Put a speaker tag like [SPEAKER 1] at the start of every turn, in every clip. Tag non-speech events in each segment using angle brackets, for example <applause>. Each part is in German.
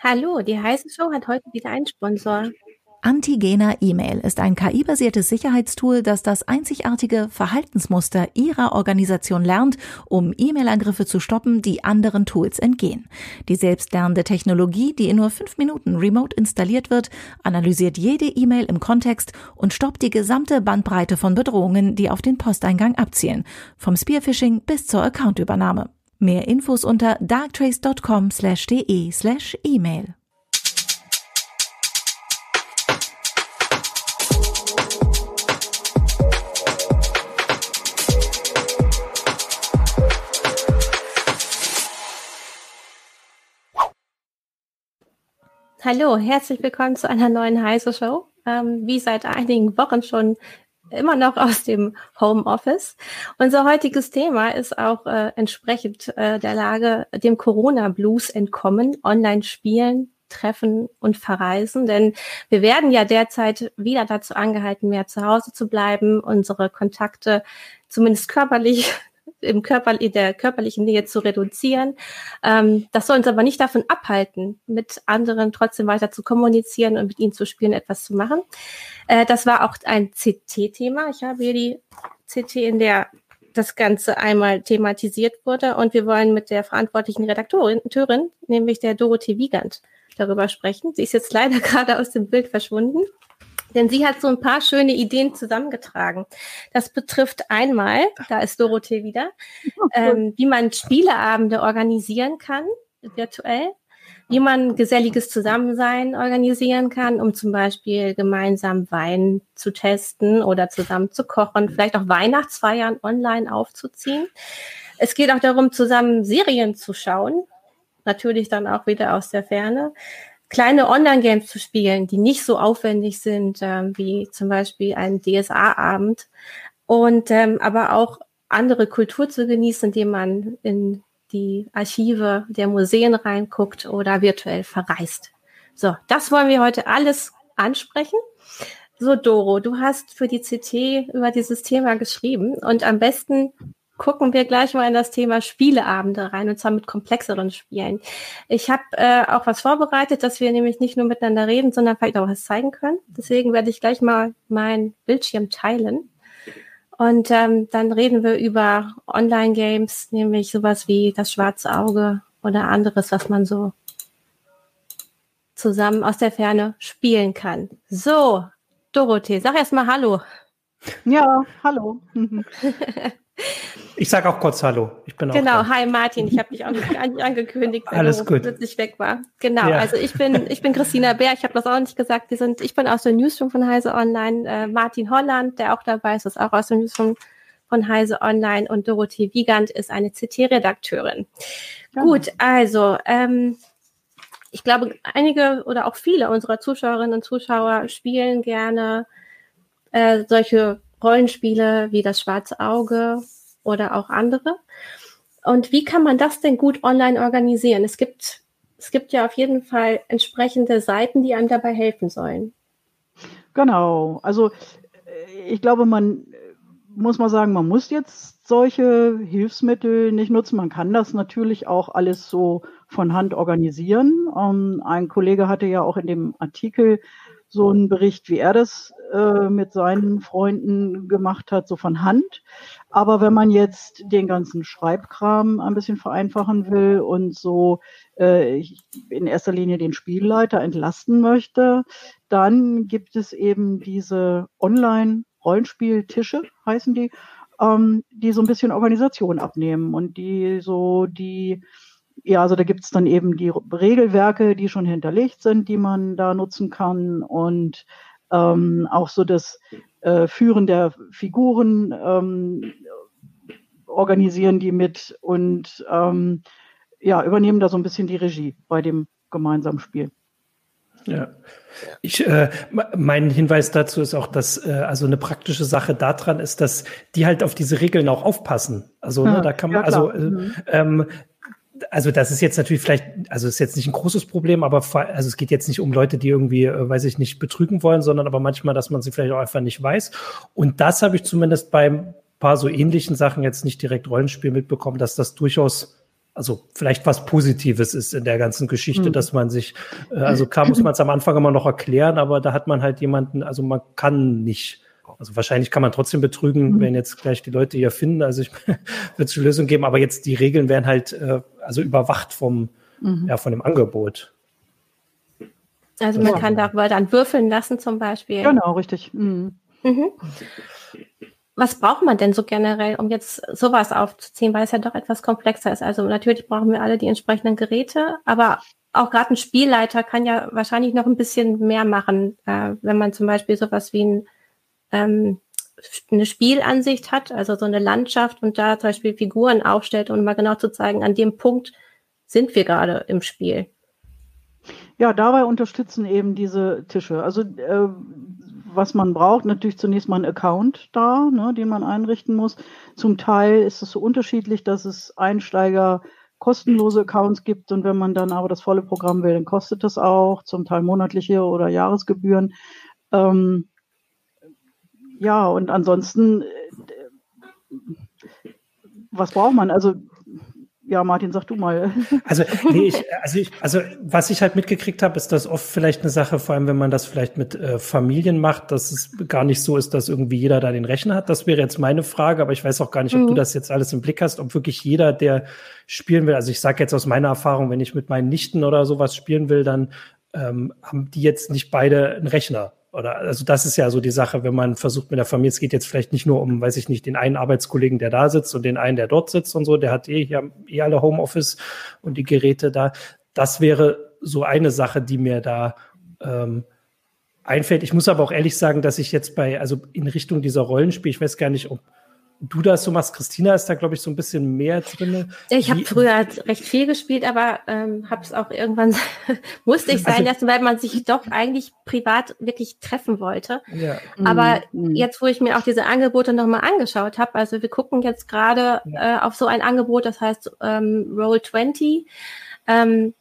[SPEAKER 1] Hallo, die heiße Show hat heute wieder einen Sponsor.
[SPEAKER 2] Antigena E-Mail ist ein KI-basiertes Sicherheitstool, das das einzigartige Verhaltensmuster Ihrer Organisation lernt, um E-Mail-Angriffe zu stoppen, die anderen Tools entgehen. Die selbstlernende Technologie, die in nur fünf Minuten remote installiert wird, analysiert jede E-Mail im Kontext und stoppt die gesamte Bandbreite von Bedrohungen, die auf den Posteingang abzielen, vom Spearphishing bis zur Accountübernahme. Mehr Infos unter darktrace.com/de/email.
[SPEAKER 1] Hallo, herzlich willkommen zu einer neuen Heise Show. Ähm, wie seit einigen Wochen schon immer noch aus dem Homeoffice. Unser heutiges Thema ist auch äh, entsprechend äh, der Lage dem Corona-Blues entkommen, online spielen, treffen und verreisen. Denn wir werden ja derzeit wieder dazu angehalten, mehr zu Hause zu bleiben, unsere Kontakte zumindest körperlich im Körper, in der körperlichen Nähe zu reduzieren. Ähm, das soll uns aber nicht davon abhalten, mit anderen trotzdem weiter zu kommunizieren und mit ihnen zu spielen, etwas zu machen. Äh, das war auch ein CT-Thema. Ich habe hier die CT, in der das Ganze einmal thematisiert wurde und wir wollen mit der verantwortlichen Redakteurin, nämlich der Dorothee Wiegand, darüber sprechen. Sie ist jetzt leider <laughs> gerade aus dem Bild verschwunden. Denn sie hat so ein paar schöne Ideen zusammengetragen. Das betrifft einmal, da ist Dorothee wieder, ähm, wie man Spieleabende organisieren kann, virtuell, wie man geselliges Zusammensein organisieren kann, um zum Beispiel gemeinsam Wein zu testen oder zusammen zu kochen, vielleicht auch Weihnachtsfeiern online aufzuziehen. Es geht auch darum, zusammen Serien zu schauen, natürlich dann auch wieder aus der Ferne kleine Online-Games zu spielen, die nicht so aufwendig sind ähm, wie zum Beispiel ein DSA-Abend und ähm, aber auch andere Kultur zu genießen, indem man in die Archive der Museen reinguckt oder virtuell verreist. So, das wollen wir heute alles ansprechen. So, Doro, du hast für die CT über dieses Thema geschrieben und am besten gucken wir gleich mal in das Thema Spieleabende rein, und zwar mit komplexeren Spielen. Ich habe äh, auch was vorbereitet, dass wir nämlich nicht nur miteinander reden, sondern vielleicht auch was zeigen können. Deswegen werde ich gleich mal meinen Bildschirm teilen. Und ähm, dann reden wir über Online-Games, nämlich sowas wie das schwarze Auge oder anderes, was man so zusammen aus der Ferne spielen kann. So, Dorothee, sag erst mal Hallo.
[SPEAKER 3] Ja, hallo. <laughs>
[SPEAKER 4] Ich sage auch kurz Hallo. Ich bin
[SPEAKER 1] genau, auch hi Martin. Ich habe dich auch nicht angekündigt,
[SPEAKER 4] wenn Alles du gut.
[SPEAKER 1] plötzlich weg war. Genau, ja. also ich bin, ich bin Christina Bär. Ich habe das auch nicht gesagt. Wir sind, ich bin aus der Newsroom von Heise Online. Äh, Martin Holland, der auch dabei ist, ist auch aus der Newsroom von Heise Online und Dorothee Wiegand ist eine CT-Redakteurin. Ja. Gut, also ähm, ich glaube, einige oder auch viele unserer Zuschauerinnen und Zuschauer spielen gerne äh, solche Rollenspiele wie das Schwarze Auge oder auch andere. Und wie kann man das denn gut online organisieren? Es gibt, es gibt ja auf jeden Fall entsprechende Seiten, die einem dabei helfen sollen.
[SPEAKER 3] Genau. Also äh, ich glaube, man muss mal sagen, man muss jetzt solche Hilfsmittel nicht nutzen. Man kann das natürlich auch alles so von Hand organisieren. Ähm, ein Kollege hatte ja auch in dem Artikel so einen Bericht, wie er das äh, mit seinen Freunden gemacht hat, so von Hand. Aber wenn man jetzt den ganzen Schreibkram ein bisschen vereinfachen will und so äh, in erster Linie den Spielleiter entlasten möchte, dann gibt es eben diese Online-Rollenspieltische, heißen die, ähm, die so ein bisschen Organisation abnehmen und die so die ja, also da gibt es dann eben die Regelwerke, die schon hinterlegt sind, die man da nutzen kann und ähm, auch so das äh, Führen der Figuren ähm, organisieren die mit und ähm, ja, übernehmen da so ein bisschen die Regie bei dem gemeinsamen Spiel.
[SPEAKER 5] Ja. Ich, äh, mein Hinweis dazu ist auch, dass äh, also eine praktische Sache daran ist, dass die halt auf diese Regeln auch aufpassen. Also ne, da kann man, ja, also äh, mhm. ähm, also das ist jetzt natürlich vielleicht, also ist jetzt nicht ein großes Problem, aber also es geht jetzt nicht um Leute, die irgendwie, äh, weiß ich nicht, betrügen wollen, sondern aber manchmal, dass man sie vielleicht auch einfach nicht weiß. Und das habe ich zumindest beim paar so ähnlichen Sachen jetzt nicht direkt Rollenspiel mitbekommen, dass das durchaus also vielleicht was Positives ist in der ganzen Geschichte, mhm. dass man sich, äh, also klar muss man es am Anfang immer noch erklären, aber da hat man halt jemanden, also man kann nicht, also wahrscheinlich kann man trotzdem betrügen, mhm. wenn jetzt gleich die Leute hier finden, also ich <laughs> wird es eine Lösung geben, aber jetzt die Regeln werden halt äh, also überwacht vom, mhm. ja, von dem Angebot.
[SPEAKER 1] Also man ja. kann darüber dann würfeln lassen zum Beispiel.
[SPEAKER 3] Genau, richtig. Mhm. Mhm
[SPEAKER 1] was braucht man denn so generell, um jetzt sowas aufzuziehen, weil es ja doch etwas komplexer ist? Also natürlich brauchen wir alle die entsprechenden Geräte, aber auch gerade ein Spielleiter kann ja wahrscheinlich noch ein bisschen mehr machen, äh, wenn man zum Beispiel sowas wie ein, ähm, eine Spielansicht hat, also so eine Landschaft und da zum Beispiel Figuren aufstellt, um mal genau zu zeigen, an dem Punkt sind wir gerade im Spiel.
[SPEAKER 3] Ja, dabei unterstützen eben diese Tische. Also äh, was man braucht, natürlich zunächst mal ein Account da, ne, den man einrichten muss. Zum Teil ist es so unterschiedlich, dass es Einsteiger kostenlose Accounts gibt und wenn man dann aber das volle Programm will, dann kostet das auch, zum Teil monatliche oder Jahresgebühren. Ähm, ja, und ansonsten, äh, was braucht man? Also ja, Martin, sag du mal. <laughs>
[SPEAKER 5] Also, nee, ich, also, ich, also was ich halt mitgekriegt habe, ist, dass oft vielleicht eine Sache, vor allem wenn man das vielleicht mit äh, Familien macht, dass es gar nicht so ist, dass irgendwie jeder da den Rechner hat. Das wäre jetzt meine Frage, aber ich weiß auch gar nicht, ob mhm. du das jetzt alles im Blick hast, ob wirklich jeder, der spielen will, also ich sage jetzt aus meiner Erfahrung, wenn ich mit meinen Nichten oder sowas spielen will, dann ähm, haben die jetzt nicht beide einen Rechner. Oder also das ist ja so die Sache, wenn man versucht mit der Familie, es geht jetzt vielleicht nicht nur um, weiß ich nicht, den einen Arbeitskollegen, der da sitzt und den einen, der dort sitzt und so, der hat eh hier eh alle Homeoffice und die Geräte da. Das wäre so eine Sache, die mir da ähm, einfällt. Ich muss aber auch ehrlich sagen, dass ich jetzt bei, also in Richtung dieser Rollenspiel, ich weiß gar nicht, ob du das so machst. Christina ist da, glaube ich, so ein bisschen mehr drin.
[SPEAKER 1] Ich habe früher recht viel gespielt, aber ähm, habe es auch irgendwann, <laughs> musste ich sein also, lassen, weil man sich doch eigentlich privat wirklich treffen wollte. Ja. Aber mhm. jetzt, wo ich mir auch diese Angebote nochmal angeschaut habe, also wir gucken jetzt gerade ja. äh, auf so ein Angebot, das heißt ähm, Roll 20. Ähm,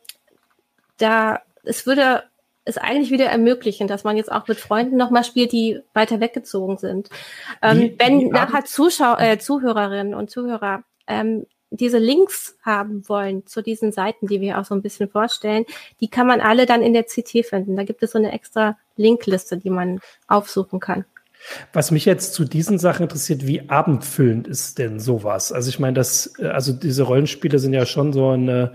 [SPEAKER 1] da, es würde es eigentlich wieder ermöglichen, dass man jetzt auch mit Freunden nochmal spielt, die weiter weggezogen sind. Ähm, wie, wenn wie nachher Zuschauer, äh, Zuhörerinnen und Zuhörer ähm, diese Links haben wollen zu diesen Seiten, die wir auch so ein bisschen vorstellen, die kann man alle dann in der CT finden. Da gibt es so eine extra Linkliste, die man aufsuchen kann.
[SPEAKER 5] Was mich jetzt zu diesen Sachen interessiert, wie abendfüllend ist denn sowas? Also ich meine, das, äh, also diese Rollenspiele sind ja schon so eine,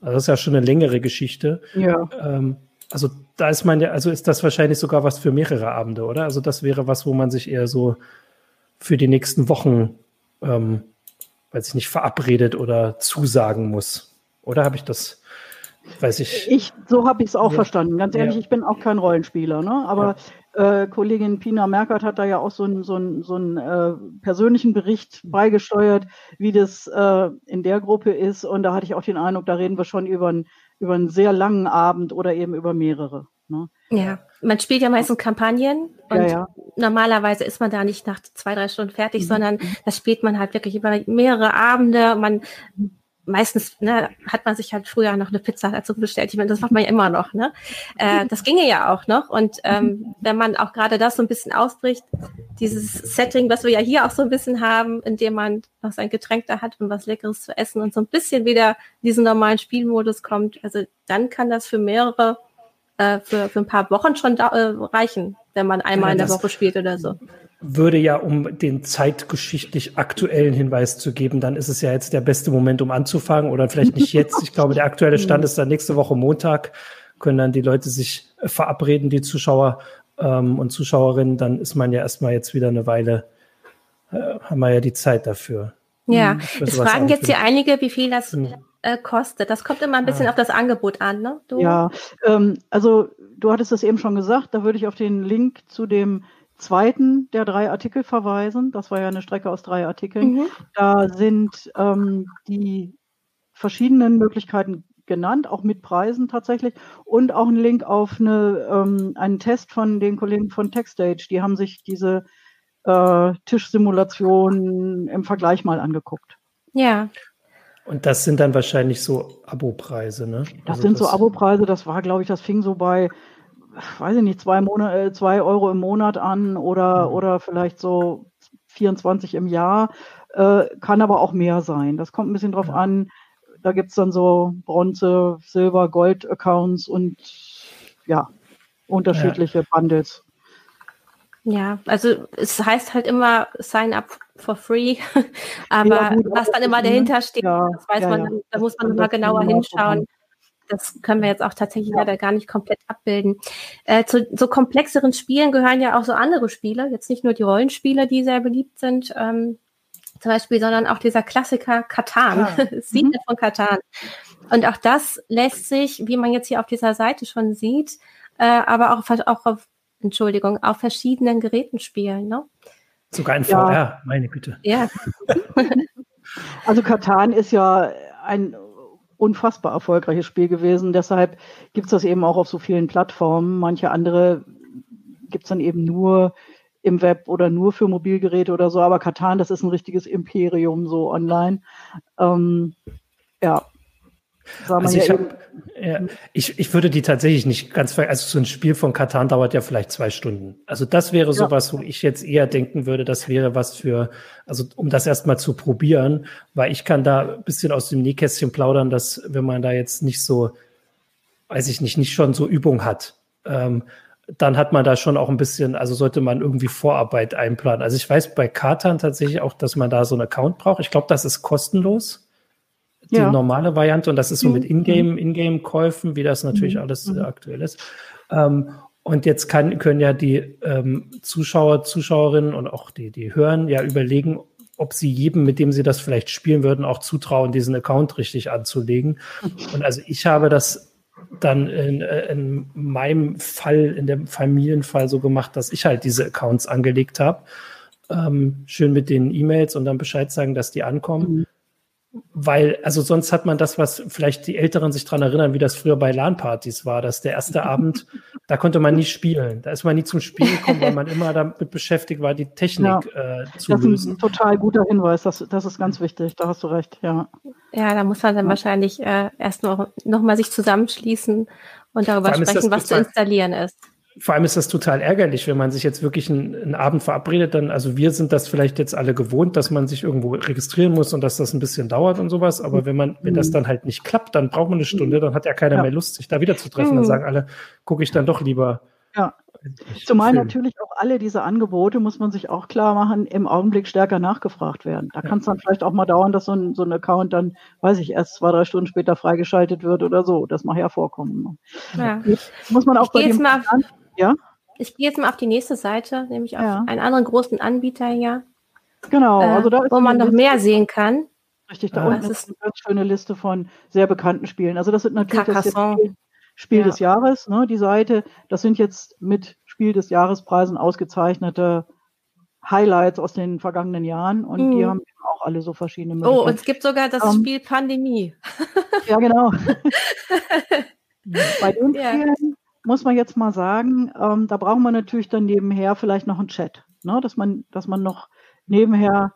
[SPEAKER 5] also das ist ja schon eine längere Geschichte. Ja. Ähm, also da ist man ja, also ist das wahrscheinlich sogar was für mehrere Abende, oder? Also das wäre was, wo man sich eher so für die nächsten Wochen, ähm, weiß ich nicht, verabredet oder zusagen muss. Oder habe ich das, weiß ich.
[SPEAKER 3] Ich, so habe ich es auch ja. verstanden. Ganz ehrlich, ja. ich bin auch kein Rollenspieler, ne? Aber ja. äh, Kollegin Pina Merkert hat da ja auch so einen so einen, so einen äh, persönlichen Bericht beigesteuert, wie das äh, in der Gruppe ist. Und da hatte ich auch den Eindruck, da reden wir schon über ein über einen sehr langen Abend oder eben über mehrere. Ne?
[SPEAKER 1] Ja, man spielt ja meistens Kampagnen und ja, ja. normalerweise ist man da nicht nach zwei, drei Stunden fertig, mhm. sondern das spielt man halt wirklich über mehrere Abende. Man meistens ne, hat man sich halt früher noch eine Pizza dazu bestellt. Ich meine, das macht man ja immer noch. Ne? Äh, das ginge ja auch noch. Und ähm, wenn man auch gerade das so ein bisschen ausbricht, dieses Setting, was wir ja hier auch so ein bisschen haben, in dem man noch sein Getränk da hat und was Leckeres zu essen und so ein bisschen wieder in diesen normalen Spielmodus kommt, also dann kann das für mehrere, äh, für, für ein paar Wochen schon da, äh, reichen, wenn man einmal ja, in der Woche spielt oder so
[SPEAKER 5] würde ja, um den zeitgeschichtlich aktuellen Hinweis zu geben, dann ist es ja jetzt der beste Moment, um anzufangen oder vielleicht nicht jetzt. Ich glaube, der aktuelle <laughs> Stand ist dann nächste Woche Montag, können dann die Leute sich verabreden, die Zuschauer ähm, und Zuschauerinnen, dann ist man ja erstmal jetzt wieder eine Weile, äh, haben wir ja die Zeit dafür.
[SPEAKER 1] Ja, hm, es fragen jetzt hier einige, wie viel das hm. äh, kostet. Das kommt immer ein bisschen ah. auf das Angebot an, ne?
[SPEAKER 3] Du? Ja, ähm, also du hattest das eben schon gesagt, da würde ich auf den Link zu dem zweiten der drei Artikel verweisen. Das war ja eine Strecke aus drei Artikeln. Mhm. Da sind ähm, die verschiedenen Möglichkeiten genannt, auch mit Preisen tatsächlich und auch ein Link auf eine, ähm, einen Test von den Kollegen von TechStage. Die haben sich diese äh, Tischsimulation im Vergleich mal angeguckt.
[SPEAKER 1] Ja.
[SPEAKER 5] Und das sind dann wahrscheinlich so Abo-Preise, ne?
[SPEAKER 3] Das also sind das so Abo-Preise, das war, glaube ich, das fing so bei, weiß ich nicht, zwei, Monate, äh, zwei Euro im Monat an oder, mhm. oder vielleicht so 24 im Jahr. Äh, kann aber auch mehr sein. Das kommt ein bisschen drauf ja. an. Da gibt es dann so Bronze, Silber, Gold-Accounts und ja, unterschiedliche ja. Bundles.
[SPEAKER 1] Ja, also es heißt halt immer Sign up for free, <laughs> aber ja, gut, was dann immer dahinter steht, ja, das weiß ja, man, da muss man mal genauer hinschauen. Das können wir jetzt auch tatsächlich leider gar nicht komplett abbilden. Äh, zu so komplexeren Spielen gehören ja auch so andere Spiele, jetzt nicht nur die Rollenspiele, die sehr beliebt sind, ähm, zum Beispiel, sondern auch dieser Klassiker Katan, ah. <laughs> Siedler mhm. von Katan. Und auch das lässt sich, wie man jetzt hier auf dieser Seite schon sieht, äh, aber auch, auch auf Entschuldigung, auf verschiedenen Geräten spielen. Ne?
[SPEAKER 5] Sogar in VR, ja. meine Güte.
[SPEAKER 1] Ja. <laughs> <laughs>
[SPEAKER 3] also Katan ist ja ein unfassbar erfolgreiches Spiel gewesen. Deshalb gibt es das eben auch auf so vielen Plattformen. Manche andere gibt es dann eben nur im Web oder nur für Mobilgeräte oder so. Aber Katan, das ist ein richtiges Imperium so online. Ähm, ja,
[SPEAKER 5] also ich, hab, ja, ich, ich würde die tatsächlich nicht ganz, also so ein Spiel von Katan dauert ja vielleicht zwei Stunden. Also das wäre sowas, ja. wo ich jetzt eher denken würde, das wäre was für, also um das erstmal zu probieren, weil ich kann da ein bisschen aus dem Nähkästchen plaudern, dass wenn man da jetzt nicht so, weiß ich nicht, nicht schon so Übung hat, ähm, dann hat man da schon auch ein bisschen, also sollte man irgendwie Vorarbeit einplanen. Also ich weiß bei Katan tatsächlich auch, dass man da so einen Account braucht. Ich glaube, das ist kostenlos die ja. normale Variante und das ist so mit mhm. Ingame, Ingame-Käufen, wie das natürlich mhm. alles äh, aktuell ist. Ähm, und jetzt kann, können ja die ähm, Zuschauer, Zuschauerinnen und auch die, die hören, ja überlegen, ob sie jedem, mit dem sie das vielleicht spielen würden, auch zutrauen, diesen Account richtig anzulegen. Und also ich habe das dann in, äh, in meinem Fall, in dem Familienfall so gemacht, dass ich halt diese Accounts angelegt habe. Ähm, schön mit den E-Mails und dann Bescheid sagen, dass die ankommen. Mhm. Weil, also sonst hat man das, was vielleicht die Älteren sich dran erinnern, wie das früher bei LAN-Partys war, dass der erste Abend, <laughs> da konnte man nie spielen. Da ist man nie zum Spiel gekommen, weil man <laughs> immer damit beschäftigt war, die Technik ja, äh, zu
[SPEAKER 3] das
[SPEAKER 5] lösen.
[SPEAKER 3] Das ist ein total guter Hinweis, das, das ist ganz wichtig, da hast du recht, ja.
[SPEAKER 1] Ja, da muss man dann ja. wahrscheinlich äh, erst noch, noch mal sich zusammenschließen und darüber sprechen, was zu installieren ist
[SPEAKER 5] vor allem ist das total ärgerlich, wenn man sich jetzt wirklich einen, einen, Abend verabredet, dann, also wir sind das vielleicht jetzt alle gewohnt, dass man sich irgendwo registrieren muss und dass das ein bisschen dauert und sowas. Aber wenn man, wenn das mhm. dann halt nicht klappt, dann braucht man eine Stunde, dann hat ja keiner ja. mehr Lust, sich da wieder zu treffen. Dann mhm. sagen alle, gucke ich dann doch lieber.
[SPEAKER 3] Ja. Zumal Film. natürlich auch alle diese Angebote, muss man sich auch klar machen, im Augenblick stärker nachgefragt werden. Da ja. kann es dann vielleicht auch mal dauern, dass so ein, so ein Account dann, weiß ich, erst zwei, drei Stunden später freigeschaltet wird oder so. Das mag ja vorkommen. Ja. Muss man auch ich bei dem
[SPEAKER 1] mal ja. Ich gehe jetzt mal auf die nächste Seite, nämlich auf ja. einen anderen großen Anbieter hier.
[SPEAKER 3] Genau,
[SPEAKER 1] äh, also da ist wo man noch mehr sehen kann.
[SPEAKER 3] Richtig, da unten ist eine ganz schöne Liste von sehr bekannten Spielen. Also das sind natürlich das Spiel, Spiel ja. des Jahres, ne, die Seite. Das sind jetzt mit Spiel des Jahrespreisen ausgezeichnete Highlights aus den vergangenen Jahren und mhm. die haben auch alle so verschiedene
[SPEAKER 1] Möglichkeiten. Oh, und es gibt sogar das um, ähm, Spiel Pandemie.
[SPEAKER 3] Ja, genau. <laughs> Bei den ja. Spielen muss man jetzt mal sagen, ähm, da braucht man natürlich dann nebenher vielleicht noch einen Chat, ne? dass, man, dass man noch nebenher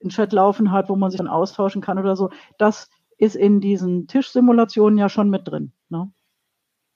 [SPEAKER 3] einen Chat laufen hat, wo man sich dann austauschen kann oder so. Das ist in diesen Tischsimulationen ja schon mit drin. Ne?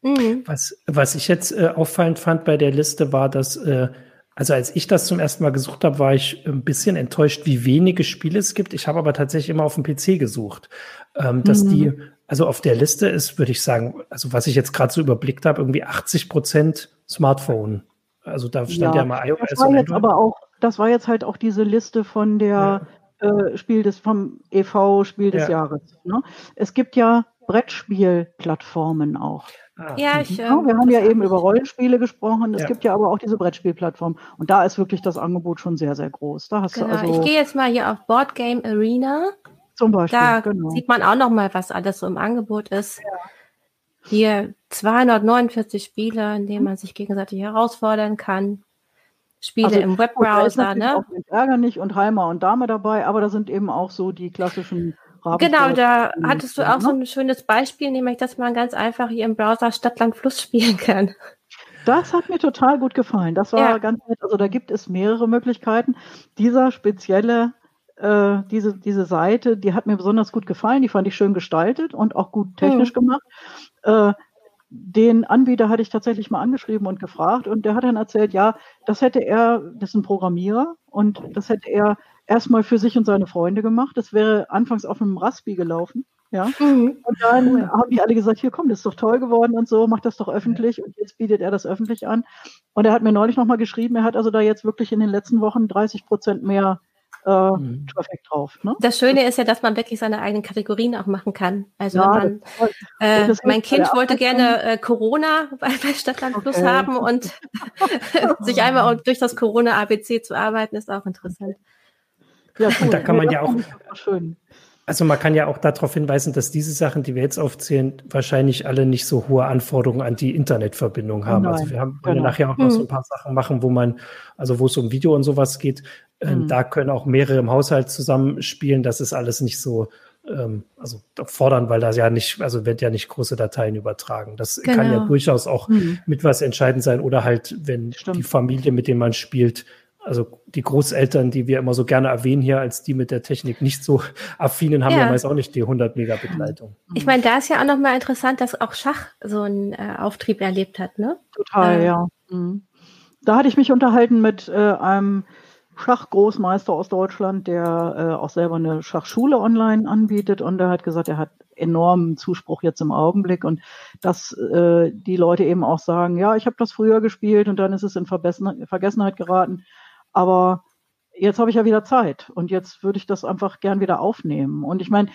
[SPEAKER 5] Mhm. Was, was ich jetzt äh, auffallend fand bei der Liste war, dass, äh, also als ich das zum ersten Mal gesucht habe, war ich ein bisschen enttäuscht, wie wenige Spiele es gibt. Ich habe aber tatsächlich immer auf dem PC gesucht, ähm, dass mhm. die also auf der Liste ist, würde ich sagen, also was ich jetzt gerade so überblickt habe, irgendwie 80 Prozent Smartphone. Also da stand ja, ja mal
[SPEAKER 3] iOS. Das war jetzt aber auch, das war jetzt halt auch diese Liste von der ja. Äh, Spiel des vom EV Spiel des ja. Jahres. Ne? Es gibt ja Brettspielplattformen auch.
[SPEAKER 1] Ah. Ja, ich,
[SPEAKER 3] ja, ähm, wir haben ja eben über Rollenspiele gesprochen. Es gibt ja aber auch diese Brettspielplattform. Und da ist wirklich das Angebot schon sehr, sehr groß. Da hast
[SPEAKER 1] genau.
[SPEAKER 3] du also
[SPEAKER 1] ich gehe jetzt mal hier auf Board Game Arena.
[SPEAKER 3] Zum Beispiel.
[SPEAKER 1] Da genau. sieht man auch noch mal, was alles so im Angebot ist. Ja. Hier 249 Spiele, in denen man sich gegenseitig herausfordern kann. Spiele also, im Webbrowser,
[SPEAKER 3] ne? Auch Ärger nicht und Heimer und Dame dabei, aber da sind eben auch so die klassischen
[SPEAKER 1] Genau, da hattest du auch ne? so ein schönes Beispiel, nämlich, dass man ganz einfach hier im Browser Stadtland Fluss spielen kann.
[SPEAKER 3] Das hat mir total gut gefallen. Das war ja. ganz nett. Also da gibt es mehrere Möglichkeiten. Dieser spezielle, äh, diese, diese Seite, die hat mir besonders gut gefallen. Die fand ich schön gestaltet und auch gut technisch hm. gemacht. Äh, den Anbieter hatte ich tatsächlich mal angeschrieben und gefragt und der hat dann erzählt, ja, das hätte er, das ist ein Programmierer und das hätte er erstmal für sich und seine Freunde gemacht. Das wäre anfangs auf einem Raspi gelaufen. Ja. Mhm. Und dann haben die alle gesagt, hier komm, das ist doch toll geworden und so, mach das doch öffentlich. Und jetzt bietet er das öffentlich an. Und er hat mir neulich nochmal geschrieben, er hat also da jetzt wirklich in den letzten Wochen 30 Prozent mehr äh, mhm. Traffic drauf. Ne?
[SPEAKER 1] Das Schöne ist ja, dass man wirklich seine eigenen Kategorien auch machen kann. Also ja, man, äh, mein Kind wollte gerne äh, Corona bei, bei Stadtland okay. Plus haben und <laughs> sich einmal durch das Corona ABC zu arbeiten, ist auch interessant.
[SPEAKER 5] Ja, cool. Und da kann man ja auch. Also man kann ja auch darauf hinweisen, dass diese Sachen, die wir jetzt aufzählen, wahrscheinlich alle nicht so hohe Anforderungen an die Internetverbindung haben. Also Nein, also wir haben genau. nachher auch noch so ein paar Sachen machen, wo man, also wo es um Video und sowas geht, mhm. da können auch mehrere im Haushalt zusammenspielen. Das ist alles nicht so, ähm, also fordern, weil das ja nicht, also wird ja nicht große Dateien übertragen. Das genau. kann ja genau. durchaus auch mhm. mit was entscheidend sein oder halt, wenn Stimmt. die Familie, mit der man spielt, also die Großeltern, die wir immer so gerne erwähnen hier, als die mit der Technik nicht so <laughs> affinen, haben ja, ja meist auch nicht die 100 Mega Begleitung.
[SPEAKER 1] Ich meine, da ist ja auch nochmal interessant, dass auch Schach so einen äh, Auftrieb erlebt hat, ne?
[SPEAKER 3] Total, äh, ja. Mhm. Da hatte ich mich unterhalten mit äh, einem Schachgroßmeister aus Deutschland, der äh, auch selber eine Schachschule online anbietet und der hat gesagt, er hat enormen Zuspruch jetzt im Augenblick und dass äh, die Leute eben auch sagen, ja, ich habe das früher gespielt und dann ist es in Vergessenheit geraten aber jetzt habe ich ja wieder Zeit und jetzt würde ich das einfach gern wieder aufnehmen. Und ich meine,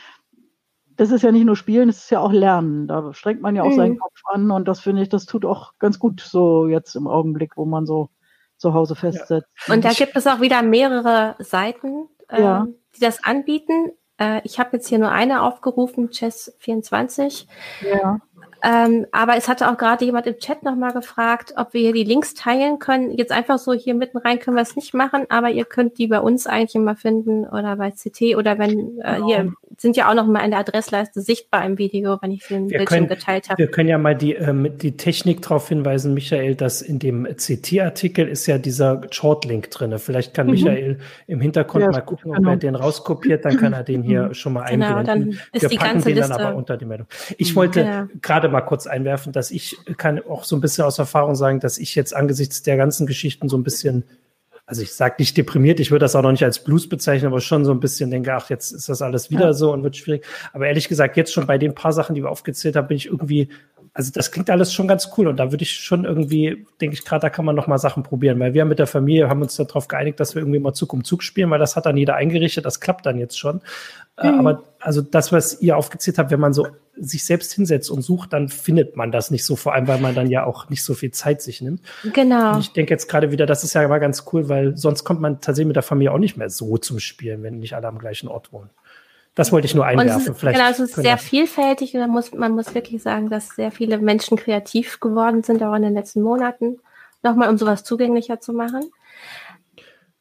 [SPEAKER 3] das ist ja nicht nur Spielen, es ist ja auch Lernen. Da strengt man ja auch mhm. seinen Kopf an und das finde ich, das tut auch ganz gut so jetzt im Augenblick, wo man so zu Hause festsetzt.
[SPEAKER 1] Ja. Und da gibt es auch wieder mehrere Seiten, äh, ja. die das anbieten. Äh, ich habe jetzt hier nur eine aufgerufen, Chess24. Ja. Ähm, aber es hatte auch gerade jemand im Chat nochmal gefragt, ob wir hier die Links teilen können. Jetzt einfach so hier mitten rein können wir es nicht machen, aber ihr könnt die bei uns eigentlich immer finden oder bei CT oder wenn äh, genau. hier sind ja auch noch mal in der Adressleiste sichtbar im Video, wenn ich den wir Bildschirm können, geteilt habe.
[SPEAKER 5] Wir können ja mal die, ähm, die Technik darauf hinweisen, Michael, dass in dem CT-Artikel ist ja dieser Shortlink drin. Vielleicht kann mhm. Michael im Hintergrund ja, mal gucken, ob genau. er den rauskopiert, dann kann er den hier schon mal genau, einblenden. Dann ist wir die packen ganze den Liste. dann aber unter die Meldung. Ich mhm. wollte ja. gerade mal kurz einwerfen, dass ich kann auch so ein bisschen aus Erfahrung sagen, dass ich jetzt angesichts der ganzen Geschichten so ein bisschen also ich sage nicht deprimiert, ich würde das auch noch nicht als Blues bezeichnen, aber schon so ein bisschen denke, ach, jetzt ist das alles wieder ja. so und wird schwierig. Aber ehrlich gesagt, jetzt schon bei den paar Sachen, die wir aufgezählt haben, bin ich irgendwie, also das klingt alles schon ganz cool und da würde ich schon irgendwie, denke ich gerade, da kann man noch mal Sachen probieren, weil wir mit der Familie haben uns darauf geeinigt, dass wir irgendwie mal Zug um Zug spielen, weil das hat dann jeder eingerichtet, das klappt dann jetzt schon. Äh, mhm. Aber also das, was ihr aufgezählt habt, wenn man so sich selbst hinsetzt und sucht, dann findet man das nicht so, vor allem weil man dann ja auch nicht so viel Zeit sich nimmt.
[SPEAKER 1] Genau.
[SPEAKER 5] Und ich denke jetzt gerade wieder, das ist ja mal ganz cool, weil sonst kommt man tatsächlich mit der Familie auch nicht mehr so zum Spielen, wenn nicht alle am gleichen Ort wohnen. Das wollte ich nur einwerfen.
[SPEAKER 1] Ist, Vielleicht genau, es ist sehr vielfältig und man muss, man muss wirklich sagen, dass sehr viele Menschen kreativ geworden sind, auch in den letzten Monaten, nochmal um sowas zugänglicher zu machen.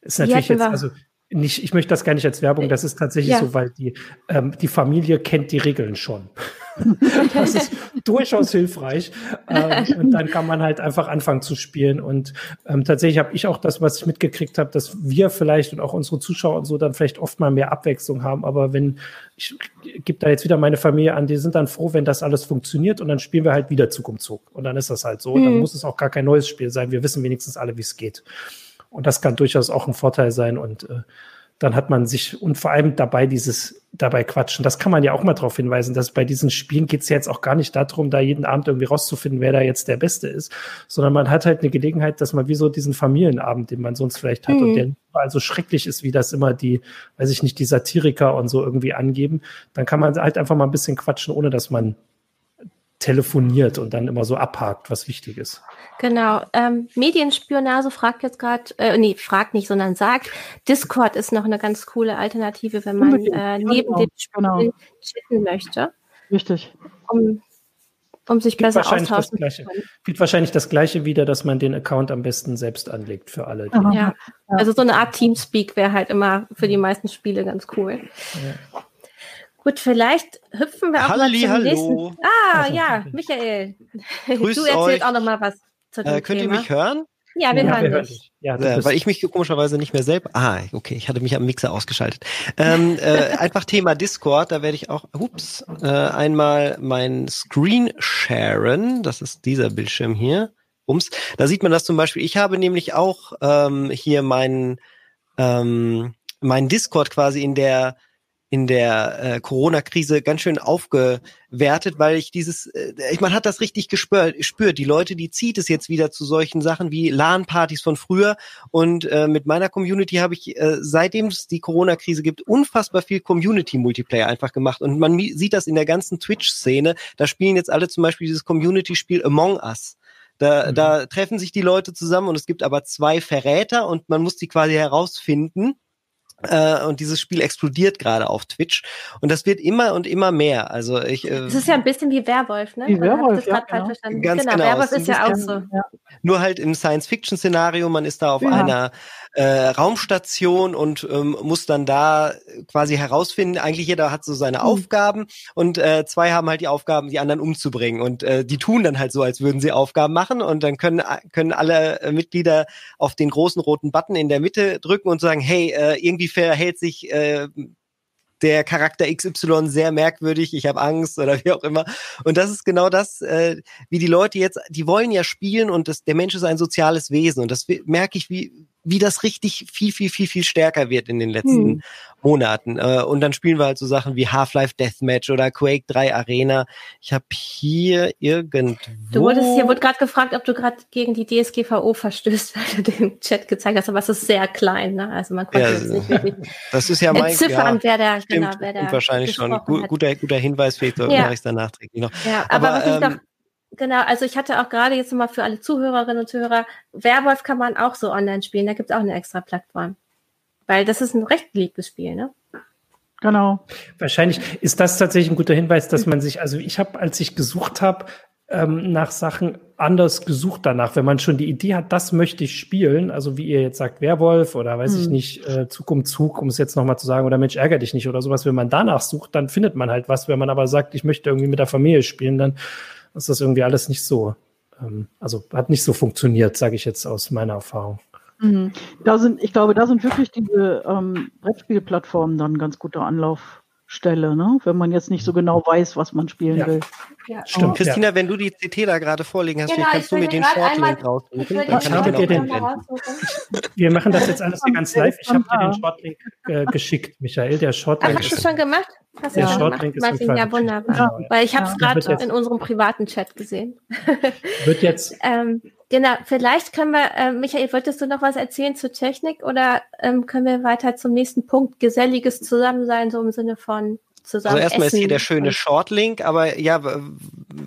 [SPEAKER 5] Ist natürlich jetzt, also nicht, ich möchte das gar nicht als Werbung, das ist tatsächlich ja. so, weil die, ähm, die Familie kennt die Regeln schon. <laughs> das ist durchaus hilfreich. Ähm, und dann kann man halt einfach anfangen zu spielen. Und ähm, tatsächlich habe ich auch das, was ich mitgekriegt habe, dass wir vielleicht und auch unsere Zuschauer und so dann vielleicht oft mal mehr Abwechslung haben. Aber wenn, ich gebe da jetzt wieder meine Familie an, die sind dann froh, wenn das alles funktioniert und dann spielen wir halt wieder Zug um Zug. Und dann ist das halt so. Mhm. Dann muss es auch gar kein neues Spiel sein. Wir wissen wenigstens alle, wie es geht. Und das kann durchaus auch ein Vorteil sein. Und äh, dann hat man sich und vor allem dabei dieses dabei quatschen. Das kann man ja auch mal darauf hinweisen, dass bei diesen Spielen geht es ja jetzt auch gar nicht darum, da jeden Abend irgendwie rauszufinden, wer da jetzt der Beste ist, sondern man hat halt eine Gelegenheit, dass man wie so diesen Familienabend, den man sonst vielleicht hat mhm. und der also schrecklich ist, wie das immer die, weiß ich nicht, die Satiriker und so irgendwie angeben, dann kann man halt einfach mal ein bisschen quatschen, ohne dass man telefoniert und dann immer so abhakt, was wichtig ist.
[SPEAKER 1] Genau. Ähm, Medienspionage fragt jetzt gerade, äh, nee, fragt nicht, sondern sagt, Discord ist noch eine ganz coole Alternative, wenn man äh, neben genau. dem Spiel genau. chatten möchte.
[SPEAKER 3] Richtig.
[SPEAKER 1] Um um sich besser austauschen
[SPEAKER 5] zu können. Gibt wahrscheinlich das Gleiche wieder, dass man den Account am besten selbst anlegt für alle.
[SPEAKER 1] Ja. ja. also so eine Art Teamspeak wäre halt immer für die meisten Spiele ganz cool. Ja. Gut, vielleicht hüpfen wir auch
[SPEAKER 4] Halli,
[SPEAKER 1] mal zum
[SPEAKER 4] hallo.
[SPEAKER 1] nächsten. Ah, also, ja, <laughs> Michael.
[SPEAKER 4] Grüß
[SPEAKER 1] du erzählst
[SPEAKER 4] euch.
[SPEAKER 1] auch noch mal was
[SPEAKER 4] zu dem äh, Könnt Thema. ihr mich hören?
[SPEAKER 1] Ja, wir ja, hören wir dich.
[SPEAKER 4] Ja, äh, weil ich mich komischerweise nicht mehr selber. Ah, okay, ich hatte mich am Mixer ausgeschaltet. Ähm, äh, <laughs> einfach Thema Discord, da werde ich auch, ups, äh, einmal mein Screen sharen. Das ist dieser Bildschirm hier. Ums. Da sieht man das zum Beispiel. Ich habe nämlich auch ähm, hier meinen ähm, mein Discord quasi in der in der äh, Corona-Krise ganz schön aufgewertet, weil ich dieses, äh, ich, man hat das richtig gespürt, spürt. Die Leute, die zieht es jetzt wieder zu solchen Sachen wie LAN-Partys von früher. Und äh, mit meiner Community habe ich, äh, seitdem es die Corona-Krise gibt, unfassbar viel Community-Multiplayer einfach gemacht. Und man sieht das in der ganzen Twitch-Szene. Da spielen jetzt alle zum Beispiel dieses Community-Spiel Among Us. Da, mhm. da treffen sich die Leute zusammen und es gibt aber zwei Verräter und man muss die quasi herausfinden äh, und dieses Spiel explodiert gerade auf Twitch. Und das wird immer und immer mehr. Also ich.
[SPEAKER 1] Äh, das ist ja ein bisschen wie Werwolf, ne?
[SPEAKER 3] Wie Werwolf, ja,
[SPEAKER 1] genau. Ganz genau. genau. Werwolf ist ja auch so. Ja.
[SPEAKER 4] Nur halt im Science-Fiction-Szenario. Man ist da auf ja. einer äh, Raumstation und ähm, muss dann da quasi herausfinden, eigentlich jeder hat so seine mhm. Aufgaben und äh, zwei haben halt die Aufgaben, die anderen umzubringen. Und äh, die tun dann halt so, als würden sie Aufgaben machen und dann können, können alle äh, Mitglieder auf den großen roten Button in der Mitte drücken und sagen, hey, äh, irgendwie verhält sich äh, der Charakter XY sehr merkwürdig, ich habe Angst oder <laughs> wie auch immer. Und das ist genau das, äh, wie die Leute jetzt, die wollen ja spielen und das, der Mensch ist ein soziales Wesen und das merke ich, wie, wie das richtig viel, viel, viel, viel stärker wird in den letzten hm. Monaten. Äh, und dann spielen wir halt so Sachen wie Half-Life Deathmatch oder Quake 3 Arena. Ich habe hier irgendwo.
[SPEAKER 1] Du wurdest hier wurde gerade gefragt, ob du gerade gegen die DSGVO verstößt, <laughs> weil du den Chat gezeigt hast, aber es ist sehr klein, ne? Also man konnte ja, jetzt nicht wirklich <laughs>
[SPEAKER 4] das ist ja mein,
[SPEAKER 1] entziffern,
[SPEAKER 4] ja,
[SPEAKER 1] wer der, genau, wer der
[SPEAKER 4] wahrscheinlich schon. guter, guter Hinweis, vielleicht ja. mache ich es dann nachträglich noch.
[SPEAKER 1] Ja, aber, aber was ähm, ich noch Genau, also ich hatte auch gerade jetzt nochmal für alle Zuhörerinnen und Zuhörer, Werwolf kann man auch so online spielen, da gibt es auch eine extra Plattform. Weil das ist ein recht beliebtes Spiel, ne?
[SPEAKER 5] Genau. Wahrscheinlich ist das tatsächlich ein guter Hinweis, dass man sich, also ich habe, als ich gesucht habe, ähm, nach Sachen anders gesucht danach. Wenn man schon die Idee hat, das möchte ich spielen, also wie ihr jetzt sagt, Werwolf oder weiß hm. ich nicht, äh, Zug um Zug, um es jetzt nochmal zu sagen, oder Mensch, ärger dich nicht oder sowas, wenn man danach sucht, dann findet man halt was. Wenn man aber sagt, ich möchte irgendwie mit der Familie spielen, dann ist das irgendwie alles nicht so, ähm, also hat nicht so funktioniert, sage ich jetzt aus meiner Erfahrung.
[SPEAKER 3] Mhm. Da sind, ich glaube, da sind wirklich diese ähm, Brettspielplattformen dann ganz gute Anlaufstelle, ne? wenn man jetzt nicht so genau weiß, was man spielen ja. will.
[SPEAKER 4] Ja. Stimmt. Christina, ja. wenn du die CT da gerade vorliegen hast, genau, kannst du mir den Shortlink raussuchen.
[SPEAKER 5] Dir <laughs> den, wir machen das jetzt alles hier ganz live. Ich habe dir den Shortlink äh, geschickt, Michael. Der Shortlink.
[SPEAKER 1] Hast du schon gemacht?
[SPEAKER 5] Hast der Shortlink ist
[SPEAKER 1] Martin, ja, wunderbar. Ja. Weil ich habe es gerade in unserem privaten Chat gesehen.
[SPEAKER 5] Wird jetzt. <laughs>
[SPEAKER 1] ähm, genau, vielleicht können wir, äh, Michael, wolltest du noch was erzählen zur Technik oder ähm, können wir weiter zum nächsten Punkt? Geselliges Zusammensein, so im Sinne von zusammen.
[SPEAKER 4] Also erstmal
[SPEAKER 1] essen
[SPEAKER 4] ist hier der schöne Shortlink, aber ja,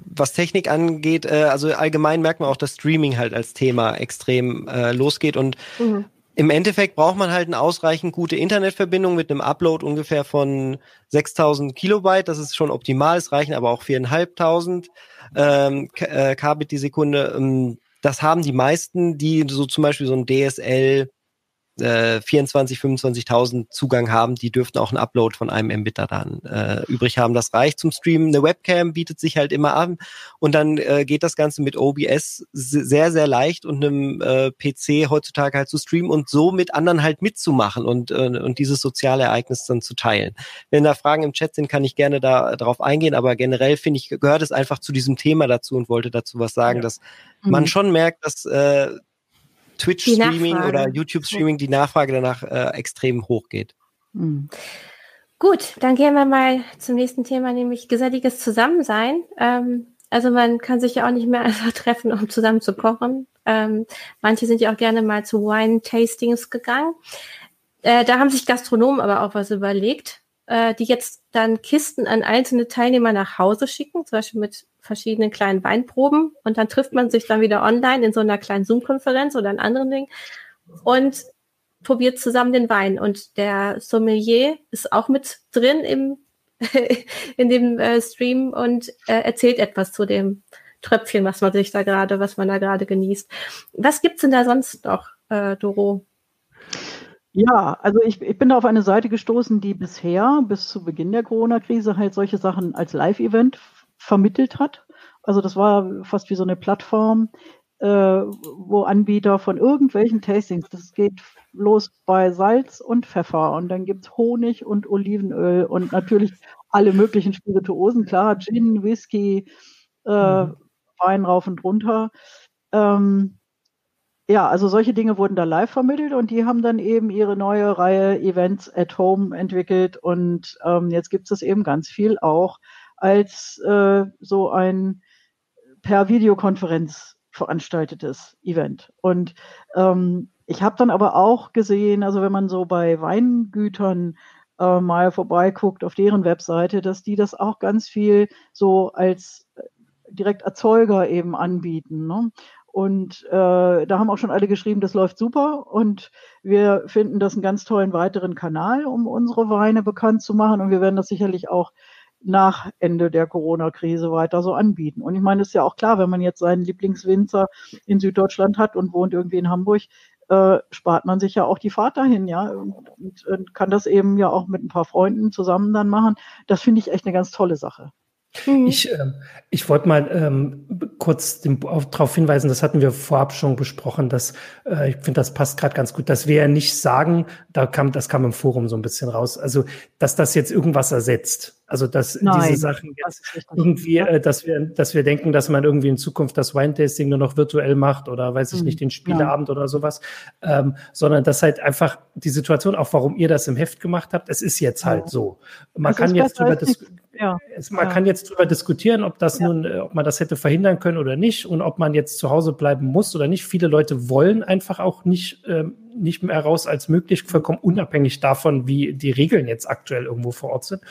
[SPEAKER 4] was Technik angeht, äh, also allgemein merkt man auch, dass Streaming halt als Thema extrem äh, losgeht und mhm. Im Endeffekt braucht man halt eine ausreichend gute Internetverbindung mit einem Upload ungefähr von 6000 Kilobyte. Das ist schon optimal. Es reichen aber auch 4500 ähm, äh, Kbit die Sekunde. Ähm, das haben die meisten, die so zum Beispiel so ein DSL äh, 24, 25.000 Zugang haben, die dürften auch einen Upload von einem Mbit da dann äh, übrig haben. Das reicht zum Streamen. Eine Webcam bietet sich halt immer an und dann äh, geht das Ganze mit OBS sehr, sehr leicht und einem äh, PC heutzutage halt zu streamen und so mit anderen halt mitzumachen und, äh, und dieses soziale Ereignis dann zu teilen. Wenn da Fragen im Chat sind, kann ich gerne da darauf eingehen, aber generell finde ich, gehört es einfach zu diesem Thema dazu und wollte dazu was sagen, ja. dass mhm. man schon merkt, dass äh, Twitch-Streaming oder YouTube-Streaming die Nachfrage danach äh, extrem hoch geht.
[SPEAKER 1] Mhm. Gut, dann gehen wir mal zum nächsten Thema, nämlich geselliges Zusammensein. Ähm, also man kann sich ja auch nicht mehr <laughs> einfach treffen, um zusammen zu kochen. Ähm, manche sind ja auch gerne mal zu Wine-Tastings gegangen. Äh, da haben sich Gastronomen aber auch was überlegt, äh, die jetzt dann Kisten an einzelne Teilnehmer nach Hause schicken, zum Beispiel mit verschiedenen kleinen Weinproben und dann trifft man sich dann wieder online in so einer kleinen Zoom-Konferenz oder einem anderen Ding und probiert zusammen den Wein. Und der Sommelier ist auch mit drin im <laughs> in dem äh, Stream und äh, erzählt etwas zu dem Tröpfchen, was man sich da gerade, was man da gerade genießt. Was gibt's denn da sonst noch, äh, Doro?
[SPEAKER 3] Ja, also ich, ich bin da auf eine Seite gestoßen, die bisher bis zu Beginn der Corona-Krise halt solche Sachen als Live-Event vermittelt hat. Also das war fast wie so eine Plattform, äh, wo Anbieter von irgendwelchen Tastings, das geht los bei Salz und Pfeffer und dann gibt's Honig und Olivenöl und natürlich alle möglichen Spirituosen, klar, Gin, Whisky, äh, mhm. Wein rauf und runter. Ähm, ja, also solche Dinge wurden da live vermittelt und die haben dann eben ihre neue Reihe Events at Home entwickelt und ähm, jetzt gibt es eben ganz viel auch als äh, so ein per Videokonferenz veranstaltetes Event. Und ähm, ich habe dann aber auch gesehen, also wenn man so bei Weingütern äh, mal vorbeiguckt auf deren Webseite, dass die das auch ganz viel so als äh, direkt Erzeuger eben anbieten. Ne? Und äh, da haben auch schon alle geschrieben, das läuft super und wir finden das einen ganz tollen weiteren Kanal, um unsere Weine bekannt zu machen. Und wir werden das sicherlich auch nach Ende der Corona-Krise weiter so anbieten. Und ich meine, es ist ja auch klar, wenn man jetzt seinen Lieblingswinzer in Süddeutschland hat und wohnt irgendwie in Hamburg, äh, spart man sich ja auch die Fahrt dahin, ja, und, und, und kann das eben ja auch mit ein paar Freunden zusammen dann machen. Das finde ich echt eine ganz tolle Sache.
[SPEAKER 5] Mhm. Ich, äh, ich wollte mal ähm, kurz darauf hinweisen, das hatten wir vorab schon besprochen, dass äh, ich finde, das passt gerade ganz gut, dass wir ja nicht sagen, da kam, das kam im Forum so ein bisschen raus, also dass das jetzt irgendwas ersetzt. Also dass Nein, diese Sachen jetzt irgendwie, äh, dass wir, dass wir denken, dass man irgendwie in Zukunft das Wine-Tasting nur noch virtuell macht oder weiß ich mhm. nicht, den Spieleabend ja. oder sowas, ähm, sondern dass halt einfach die Situation, auch warum ihr das im Heft gemacht habt, es ist jetzt halt so. Man das kann jetzt drüber diskutieren ja, man ja. kann jetzt darüber diskutieren, ob das ja. nun, äh, ob man das hätte verhindern können oder nicht und ob man jetzt zu Hause bleiben muss oder nicht. Viele Leute wollen einfach auch nicht, ähm, nicht mehr raus als möglich, vollkommen unabhängig davon, wie die Regeln jetzt aktuell irgendwo vor Ort sind.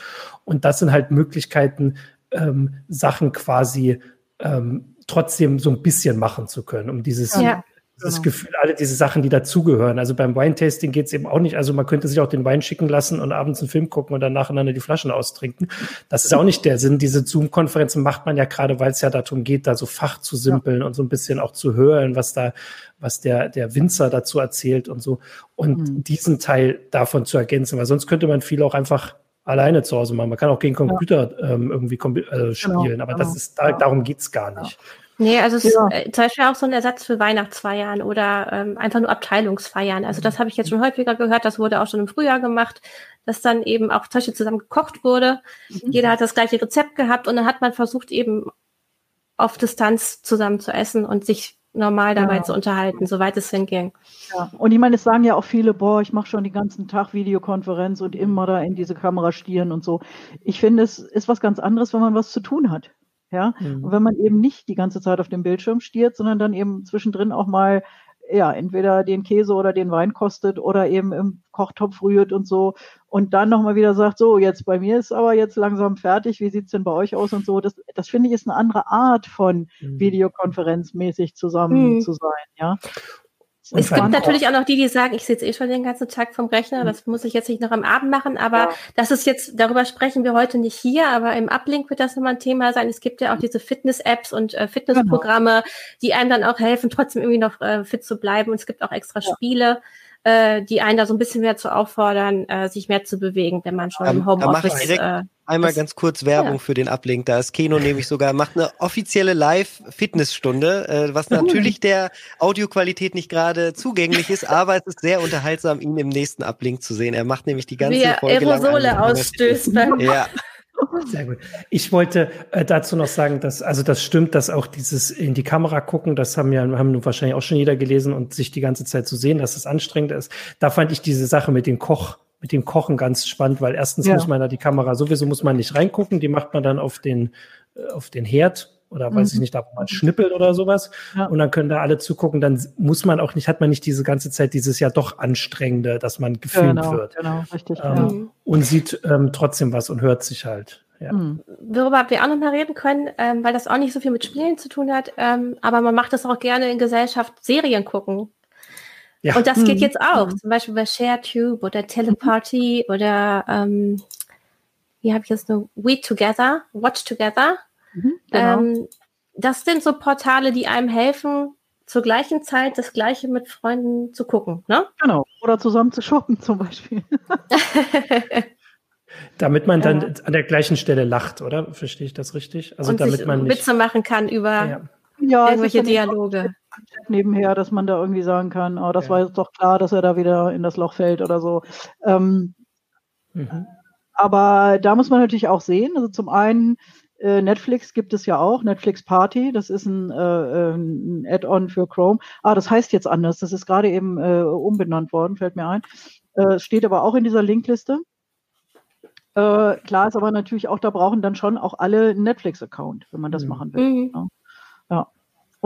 [SPEAKER 5] Und das sind halt Möglichkeiten, ähm, Sachen quasi ähm, trotzdem so ein bisschen machen zu können, um dieses ja das genau. Gefühl, alle diese Sachen, die dazugehören. Also beim Wine-Tasting geht es eben auch nicht. Also man könnte sich auch den Wein schicken lassen und abends einen Film gucken und dann nacheinander die Flaschen austrinken. Das ist auch nicht der Sinn. Diese Zoom-Konferenzen macht man ja gerade, weil es ja darum geht, da so Fach zu simpeln ja. und so ein bisschen auch zu hören, was da, was der, der Winzer dazu erzählt und so. Und mhm. diesen Teil davon zu ergänzen, weil sonst könnte man viel auch einfach alleine zu Hause machen. Man kann auch gegen Computer ja. ähm, irgendwie äh, genau, spielen, genau, aber genau. das ist, da, darum geht's gar nicht. Ja.
[SPEAKER 1] Nee, also ja. ist äh, zum Beispiel auch so ein Ersatz für Weihnachtsfeiern oder ähm, einfach nur Abteilungsfeiern. Also das habe ich jetzt schon häufiger gehört, das wurde auch schon im Frühjahr gemacht, dass dann eben auch zum Beispiel zusammen gekocht wurde. Mhm. Jeder hat das gleiche Rezept gehabt und dann hat man versucht eben auf Distanz zusammen zu essen und sich normal dabei ja. zu unterhalten, soweit es hinging.
[SPEAKER 3] Ja. Und ich meine, es sagen ja auch viele, boah, ich mache schon den ganzen Tag Videokonferenz und immer da in diese Kamera stieren und so. Ich finde, es ist was ganz anderes, wenn man was zu tun hat. Ja, mhm. und wenn man eben nicht die ganze Zeit auf dem Bildschirm stiert, sondern dann eben zwischendrin auch mal ja, entweder den Käse oder den Wein kostet oder eben im Kochtopf rührt und so und dann nochmal wieder sagt, so, jetzt bei mir ist aber jetzt langsam fertig, wie sieht's denn bei euch aus und so. Das, das finde ich ist eine andere Art von mhm. Videokonferenzmäßig zusammen mhm. zu sein, ja.
[SPEAKER 1] Es gibt natürlich auch noch die, die sagen, ich sitze eh schon den ganzen Tag vom Rechner, das muss ich jetzt nicht noch am Abend machen, aber ja. das ist jetzt, darüber sprechen wir heute nicht hier, aber im Uplink wird das nochmal ein Thema sein. Es gibt ja auch diese Fitness-Apps und äh, Fitnessprogramme, genau. die einem dann auch helfen, trotzdem irgendwie noch äh, fit zu bleiben. Und es gibt auch extra ja. Spiele, äh, die einen da so ein bisschen mehr zu auffordern, äh, sich mehr zu bewegen, wenn man schon ähm, im Homeoffice.
[SPEAKER 4] ist. Äh, einmal ganz kurz Werbung ja. für den Uplink. Da ist Keno nämlich sogar, macht eine offizielle Live-Fitnessstunde, äh, was natürlich der Audioqualität nicht gerade zugänglich ist, aber es ist sehr unterhaltsam, ihn im nächsten Uplink zu sehen. Er macht nämlich die ganze Wie er Folge
[SPEAKER 1] Aerosole ausstößt.
[SPEAKER 5] Ja. <laughs> Sehr gut. Ich wollte äh, dazu noch sagen, dass, also das stimmt, dass auch dieses in die Kamera gucken, das haben ja, haben wahrscheinlich auch schon jeder gelesen und sich die ganze Zeit zu sehen, dass das anstrengend ist. Da fand ich diese Sache mit dem Koch, mit dem Kochen ganz spannend, weil erstens ja. muss man da die Kamera, sowieso muss man nicht reingucken, die macht man dann auf den, äh, auf den Herd oder weiß mhm. ich nicht, da wo man schnippelt oder sowas. Ja. Und dann können da alle zugucken. Dann muss man auch nicht, hat man nicht diese ganze Zeit dieses ja doch anstrengende, dass man gefilmt genau, wird. Genau, richtig. Ähm, ja. Und sieht ähm, trotzdem was und hört sich halt. Ja.
[SPEAKER 1] Mhm. Worüber wir auch noch mal reden können, ähm, weil das auch nicht so viel mit Spielen zu tun hat, ähm, aber man macht das auch gerne in Gesellschaft, Serien gucken. Ja. Und das mhm. geht jetzt auch, zum Beispiel bei ShareTube oder Teleparty mhm. oder ähm, wie habe ich das nur, Weed Together, Watch Together. Mhm, genau. ähm, das sind so Portale, die einem helfen, zur gleichen Zeit das Gleiche mit Freunden zu gucken, ne?
[SPEAKER 3] Genau. Oder zusammen zu shoppen <laughs> zum Beispiel. <laughs>
[SPEAKER 5] damit man dann ja. an der gleichen Stelle lacht, oder? Verstehe ich das richtig?
[SPEAKER 1] Also Und damit man nicht Witze machen kann über ja. Ja, irgendwelche Dialoge.
[SPEAKER 3] Nebenher, dass man da irgendwie sagen kann, oh, das ja. war jetzt doch klar, dass er da wieder in das Loch fällt oder so. Ähm, mhm. Aber da muss man natürlich auch sehen, also zum einen, äh, Netflix gibt es ja auch, Netflix Party, das ist ein, äh, ein Add-on für Chrome. Ah, das heißt jetzt anders, das ist gerade eben äh, umbenannt worden, fällt mir ein. Äh, steht aber auch in dieser Linkliste. Äh, klar ist aber natürlich auch, da brauchen dann schon auch alle einen Netflix-Account, wenn man das mhm. machen will. Mhm. Ja. ja.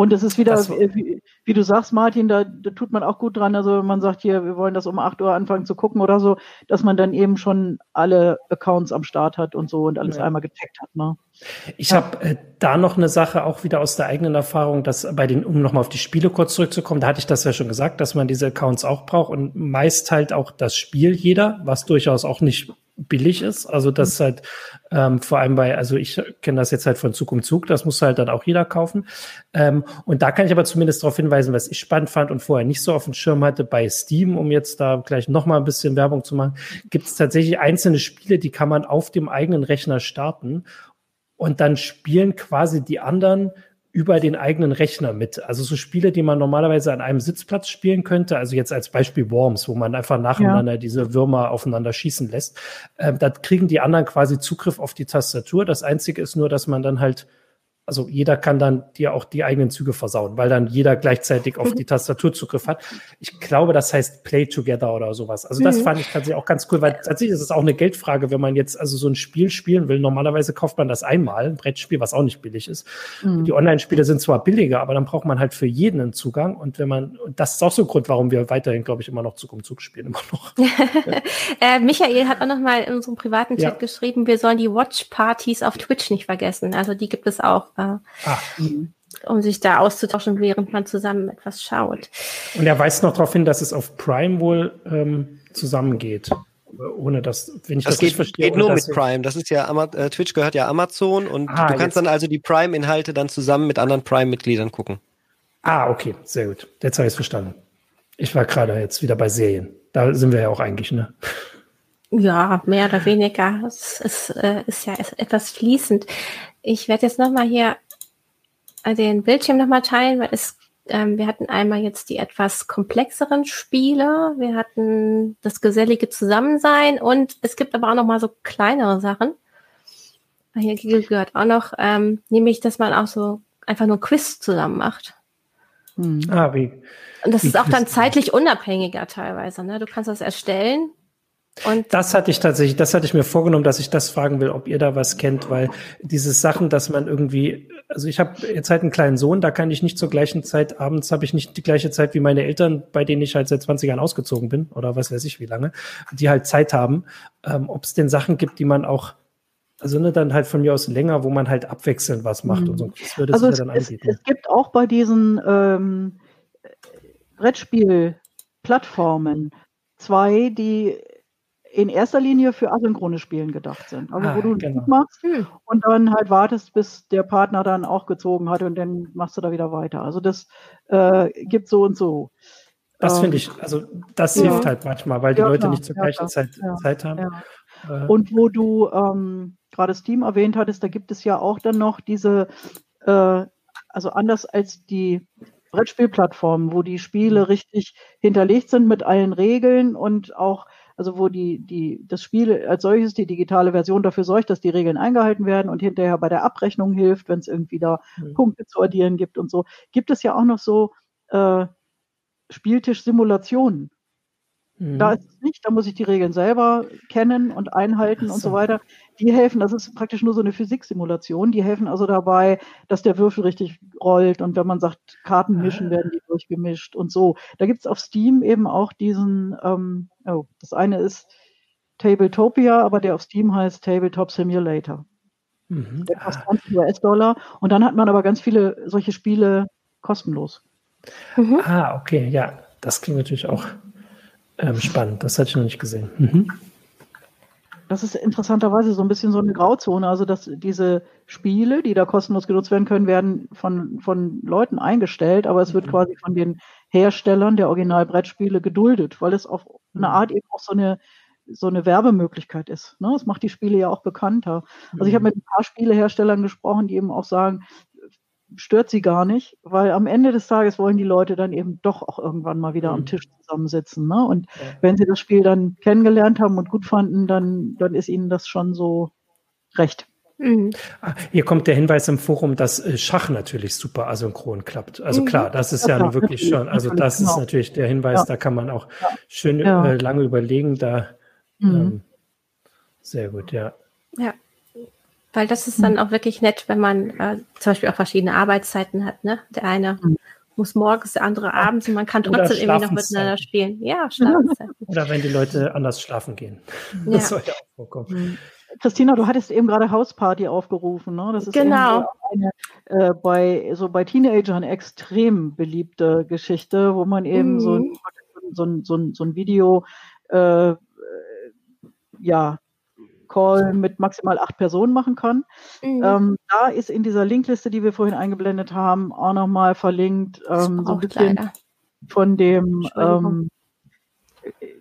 [SPEAKER 3] Und es ist wieder, wie, wie, du sagst, Martin, da, da, tut man auch gut dran. Also wenn man sagt, hier, wir wollen das um 8 Uhr anfangen zu gucken oder so, dass man dann eben schon alle Accounts am Start hat und so und alles ja. einmal getaggt hat. Ne?
[SPEAKER 5] Ich habe äh, da noch eine Sache auch wieder aus der eigenen Erfahrung, dass bei den, um nochmal auf die Spiele kurz zurückzukommen, da hatte ich das ja schon gesagt, dass man diese Accounts auch braucht und meist halt auch das Spiel jeder, was durchaus auch nicht billig ist. Also das mhm. halt ähm, vor allem bei, also ich kenne das jetzt halt von Zug um Zug, das muss halt dann auch jeder kaufen. Ähm, und da kann ich aber zumindest darauf hinweisen, was ich spannend fand und vorher nicht so auf dem Schirm hatte, bei Steam, um jetzt da gleich nochmal ein bisschen Werbung zu machen, gibt es tatsächlich einzelne Spiele, die kann man auf dem eigenen Rechner starten und dann spielen quasi die anderen über den eigenen Rechner mit. Also so Spiele, die man normalerweise an einem Sitzplatz spielen könnte, also jetzt als Beispiel Worms, wo man einfach nacheinander ja. diese Würmer aufeinander schießen lässt, äh, da kriegen die anderen quasi Zugriff auf die Tastatur. Das Einzige ist nur, dass man dann halt also jeder kann dann dir auch die eigenen Züge versauen, weil dann jeder gleichzeitig auf die <laughs> Tastatur Zugriff hat. Ich glaube, das heißt Play Together oder sowas. Also das mhm. fand ich tatsächlich auch ganz cool, weil tatsächlich ist es auch eine Geldfrage, wenn man jetzt also so ein Spiel spielen will. Normalerweise kauft man das einmal, ein Brettspiel, was auch nicht billig ist. Mhm. Die Online-Spiele sind zwar billiger, aber dann braucht man halt für jeden einen Zugang. Und wenn man, und das ist auch so ein Grund, warum wir weiterhin, glaube ich, immer noch Zug um Zug spielen, immer noch. <laughs>
[SPEAKER 1] äh, Michael hat auch noch mal in unserem privaten Chat ja. geschrieben, wir sollen die Watch-Partys auf Twitch nicht vergessen. Also die gibt es auch äh, ah. um sich da auszutauschen, während man zusammen etwas schaut.
[SPEAKER 5] Und er weist noch darauf hin, dass es auf Prime wohl ähm, zusammengeht. Ohne dass, wenn ich
[SPEAKER 4] das,
[SPEAKER 5] das
[SPEAKER 4] geht, verstehe. geht nur mit Prime. Das ist ja, äh, Twitch gehört ja Amazon und ah, du kannst jetzt. dann also die Prime-Inhalte dann zusammen mit anderen Prime-Mitgliedern gucken.
[SPEAKER 5] Ah, okay, sehr gut. Jetzt habe ich es verstanden. Ich war gerade jetzt wieder bei Serien. Da sind wir ja auch eigentlich, ne?
[SPEAKER 1] Ja, mehr oder weniger. Es ist, äh, ist ja etwas fließend. Ich werde jetzt nochmal hier den Bildschirm nochmal teilen, weil es, ähm, wir hatten einmal jetzt die etwas komplexeren Spiele, wir hatten das gesellige Zusammensein und es gibt aber auch nochmal so kleinere Sachen. Hier gehört auch noch, ähm, nämlich, dass man auch so einfach nur Quiz zusammen macht. Hm. Ah, wie? Und das wie ist auch dann zeitlich unabhängiger teilweise. Ne? Du kannst das erstellen
[SPEAKER 5] und das hatte ich tatsächlich, das hatte ich mir vorgenommen, dass ich das fragen will, ob ihr da was kennt, weil diese Sachen, dass man irgendwie, also ich habe jetzt halt einen kleinen Sohn, da kann ich nicht zur gleichen Zeit, abends habe ich nicht die gleiche Zeit wie meine Eltern, bei denen ich halt seit 20 Jahren ausgezogen bin oder was weiß ich wie lange, die halt Zeit haben, ähm, ob es denn Sachen gibt, die man auch also ne, dann halt von mir aus länger, wo man halt abwechselnd was macht mhm. und so.
[SPEAKER 3] Das würde also es, dann es, es gibt auch bei diesen ähm, Brettspiel-Plattformen zwei, die in erster Linie für asynchrone Spielen gedacht sind. Also ah, wo du genau. machst und dann halt wartest, bis der Partner dann auch gezogen hat und dann machst du da wieder weiter. Also das äh, gibt so und so.
[SPEAKER 5] Das ähm, finde ich, also das ja. hilft halt manchmal, weil die ja, Leute klar, nicht zur gleichen ja, Zeit Zeit haben.
[SPEAKER 3] Äh, und wo du ähm, gerade Steam erwähnt hattest, da gibt es ja auch dann noch diese, äh, also anders als die Brettspielplattformen, wo die Spiele hm. richtig hinterlegt sind mit allen Regeln und auch also wo die, die, das Spiel als solches, die digitale Version dafür sorgt, dass die Regeln eingehalten werden und hinterher bei der Abrechnung hilft, wenn es irgendwie da mhm. Punkte zu addieren gibt und so, gibt es ja auch noch so äh, Spieltisch-Simulationen. Mhm. Da ist es nicht, da muss ich die Regeln selber kennen und einhalten so. und so weiter. Die helfen, das ist praktisch nur so eine Physiksimulation, die helfen also dabei, dass der Würfel richtig rollt und wenn man sagt, Karten mischen, ah. werden die durchgemischt und so. Da gibt es auf Steam eben auch diesen, ähm, oh, das eine ist Tabletopia, aber der auf Steam heißt Tabletop Simulator. Mhm. Der kostet 20 US-Dollar und dann hat man aber ganz viele solche Spiele kostenlos.
[SPEAKER 5] Mhm. Ah, okay, ja, das klingt natürlich auch ähm, spannend. Das hatte ich noch nicht gesehen. Mhm.
[SPEAKER 3] das ist interessanterweise so ein bisschen so eine Grauzone. Also, dass diese Spiele, die da kostenlos genutzt werden können, werden von, von Leuten eingestellt, aber es wird mhm. quasi von den Herstellern der Originalbrettspiele geduldet, weil es auf eine mhm. Art eben auch so eine, so eine Werbemöglichkeit ist. Ne? Das macht die Spiele ja auch bekannter. Also ich habe mhm. mit ein paar Spieleherstellern gesprochen, die eben auch sagen, stört sie gar nicht, weil am Ende des Tages wollen die Leute dann eben doch auch irgendwann mal wieder mhm. am Tisch zusammensitzen. Ne? Und ja. wenn sie das Spiel dann kennengelernt haben und gut fanden, dann, dann ist ihnen das schon so recht.
[SPEAKER 5] Mhm. Ah, hier kommt der Hinweis im Forum, dass äh, Schach natürlich super asynchron klappt. Also mhm. klar, das ist ja, ja wirklich schon, also das genau. ist natürlich der Hinweis, ja. da kann man auch schön äh, lange überlegen, da mhm. ähm, sehr gut, ja.
[SPEAKER 1] Ja. Weil das ist dann hm. auch wirklich nett, wenn man äh, zum Beispiel auch verschiedene Arbeitszeiten hat. Ne? Der eine mhm. muss morgens, der andere abends und man kann trotzdem irgendwie noch miteinander spielen. Ja, <laughs>
[SPEAKER 5] Schlafenszeiten. Oder wenn die Leute anders schlafen gehen.
[SPEAKER 1] Ja. Das soll ja auch
[SPEAKER 3] vorkommen. Mhm. Christina, du hattest eben gerade Hausparty aufgerufen. Ne?
[SPEAKER 1] Das ist genau.
[SPEAKER 3] eine äh, bei so bei Teenagern extrem beliebte Geschichte, wo man eben mhm. so, ein, so, ein, so, ein, so ein Video äh, ja Call mit maximal acht Personen machen kann. Mhm. Ähm, da ist in dieser Linkliste, die wir vorhin eingeblendet haben, auch nochmal verlinkt, ähm, so ein bisschen leider. von dem, ähm,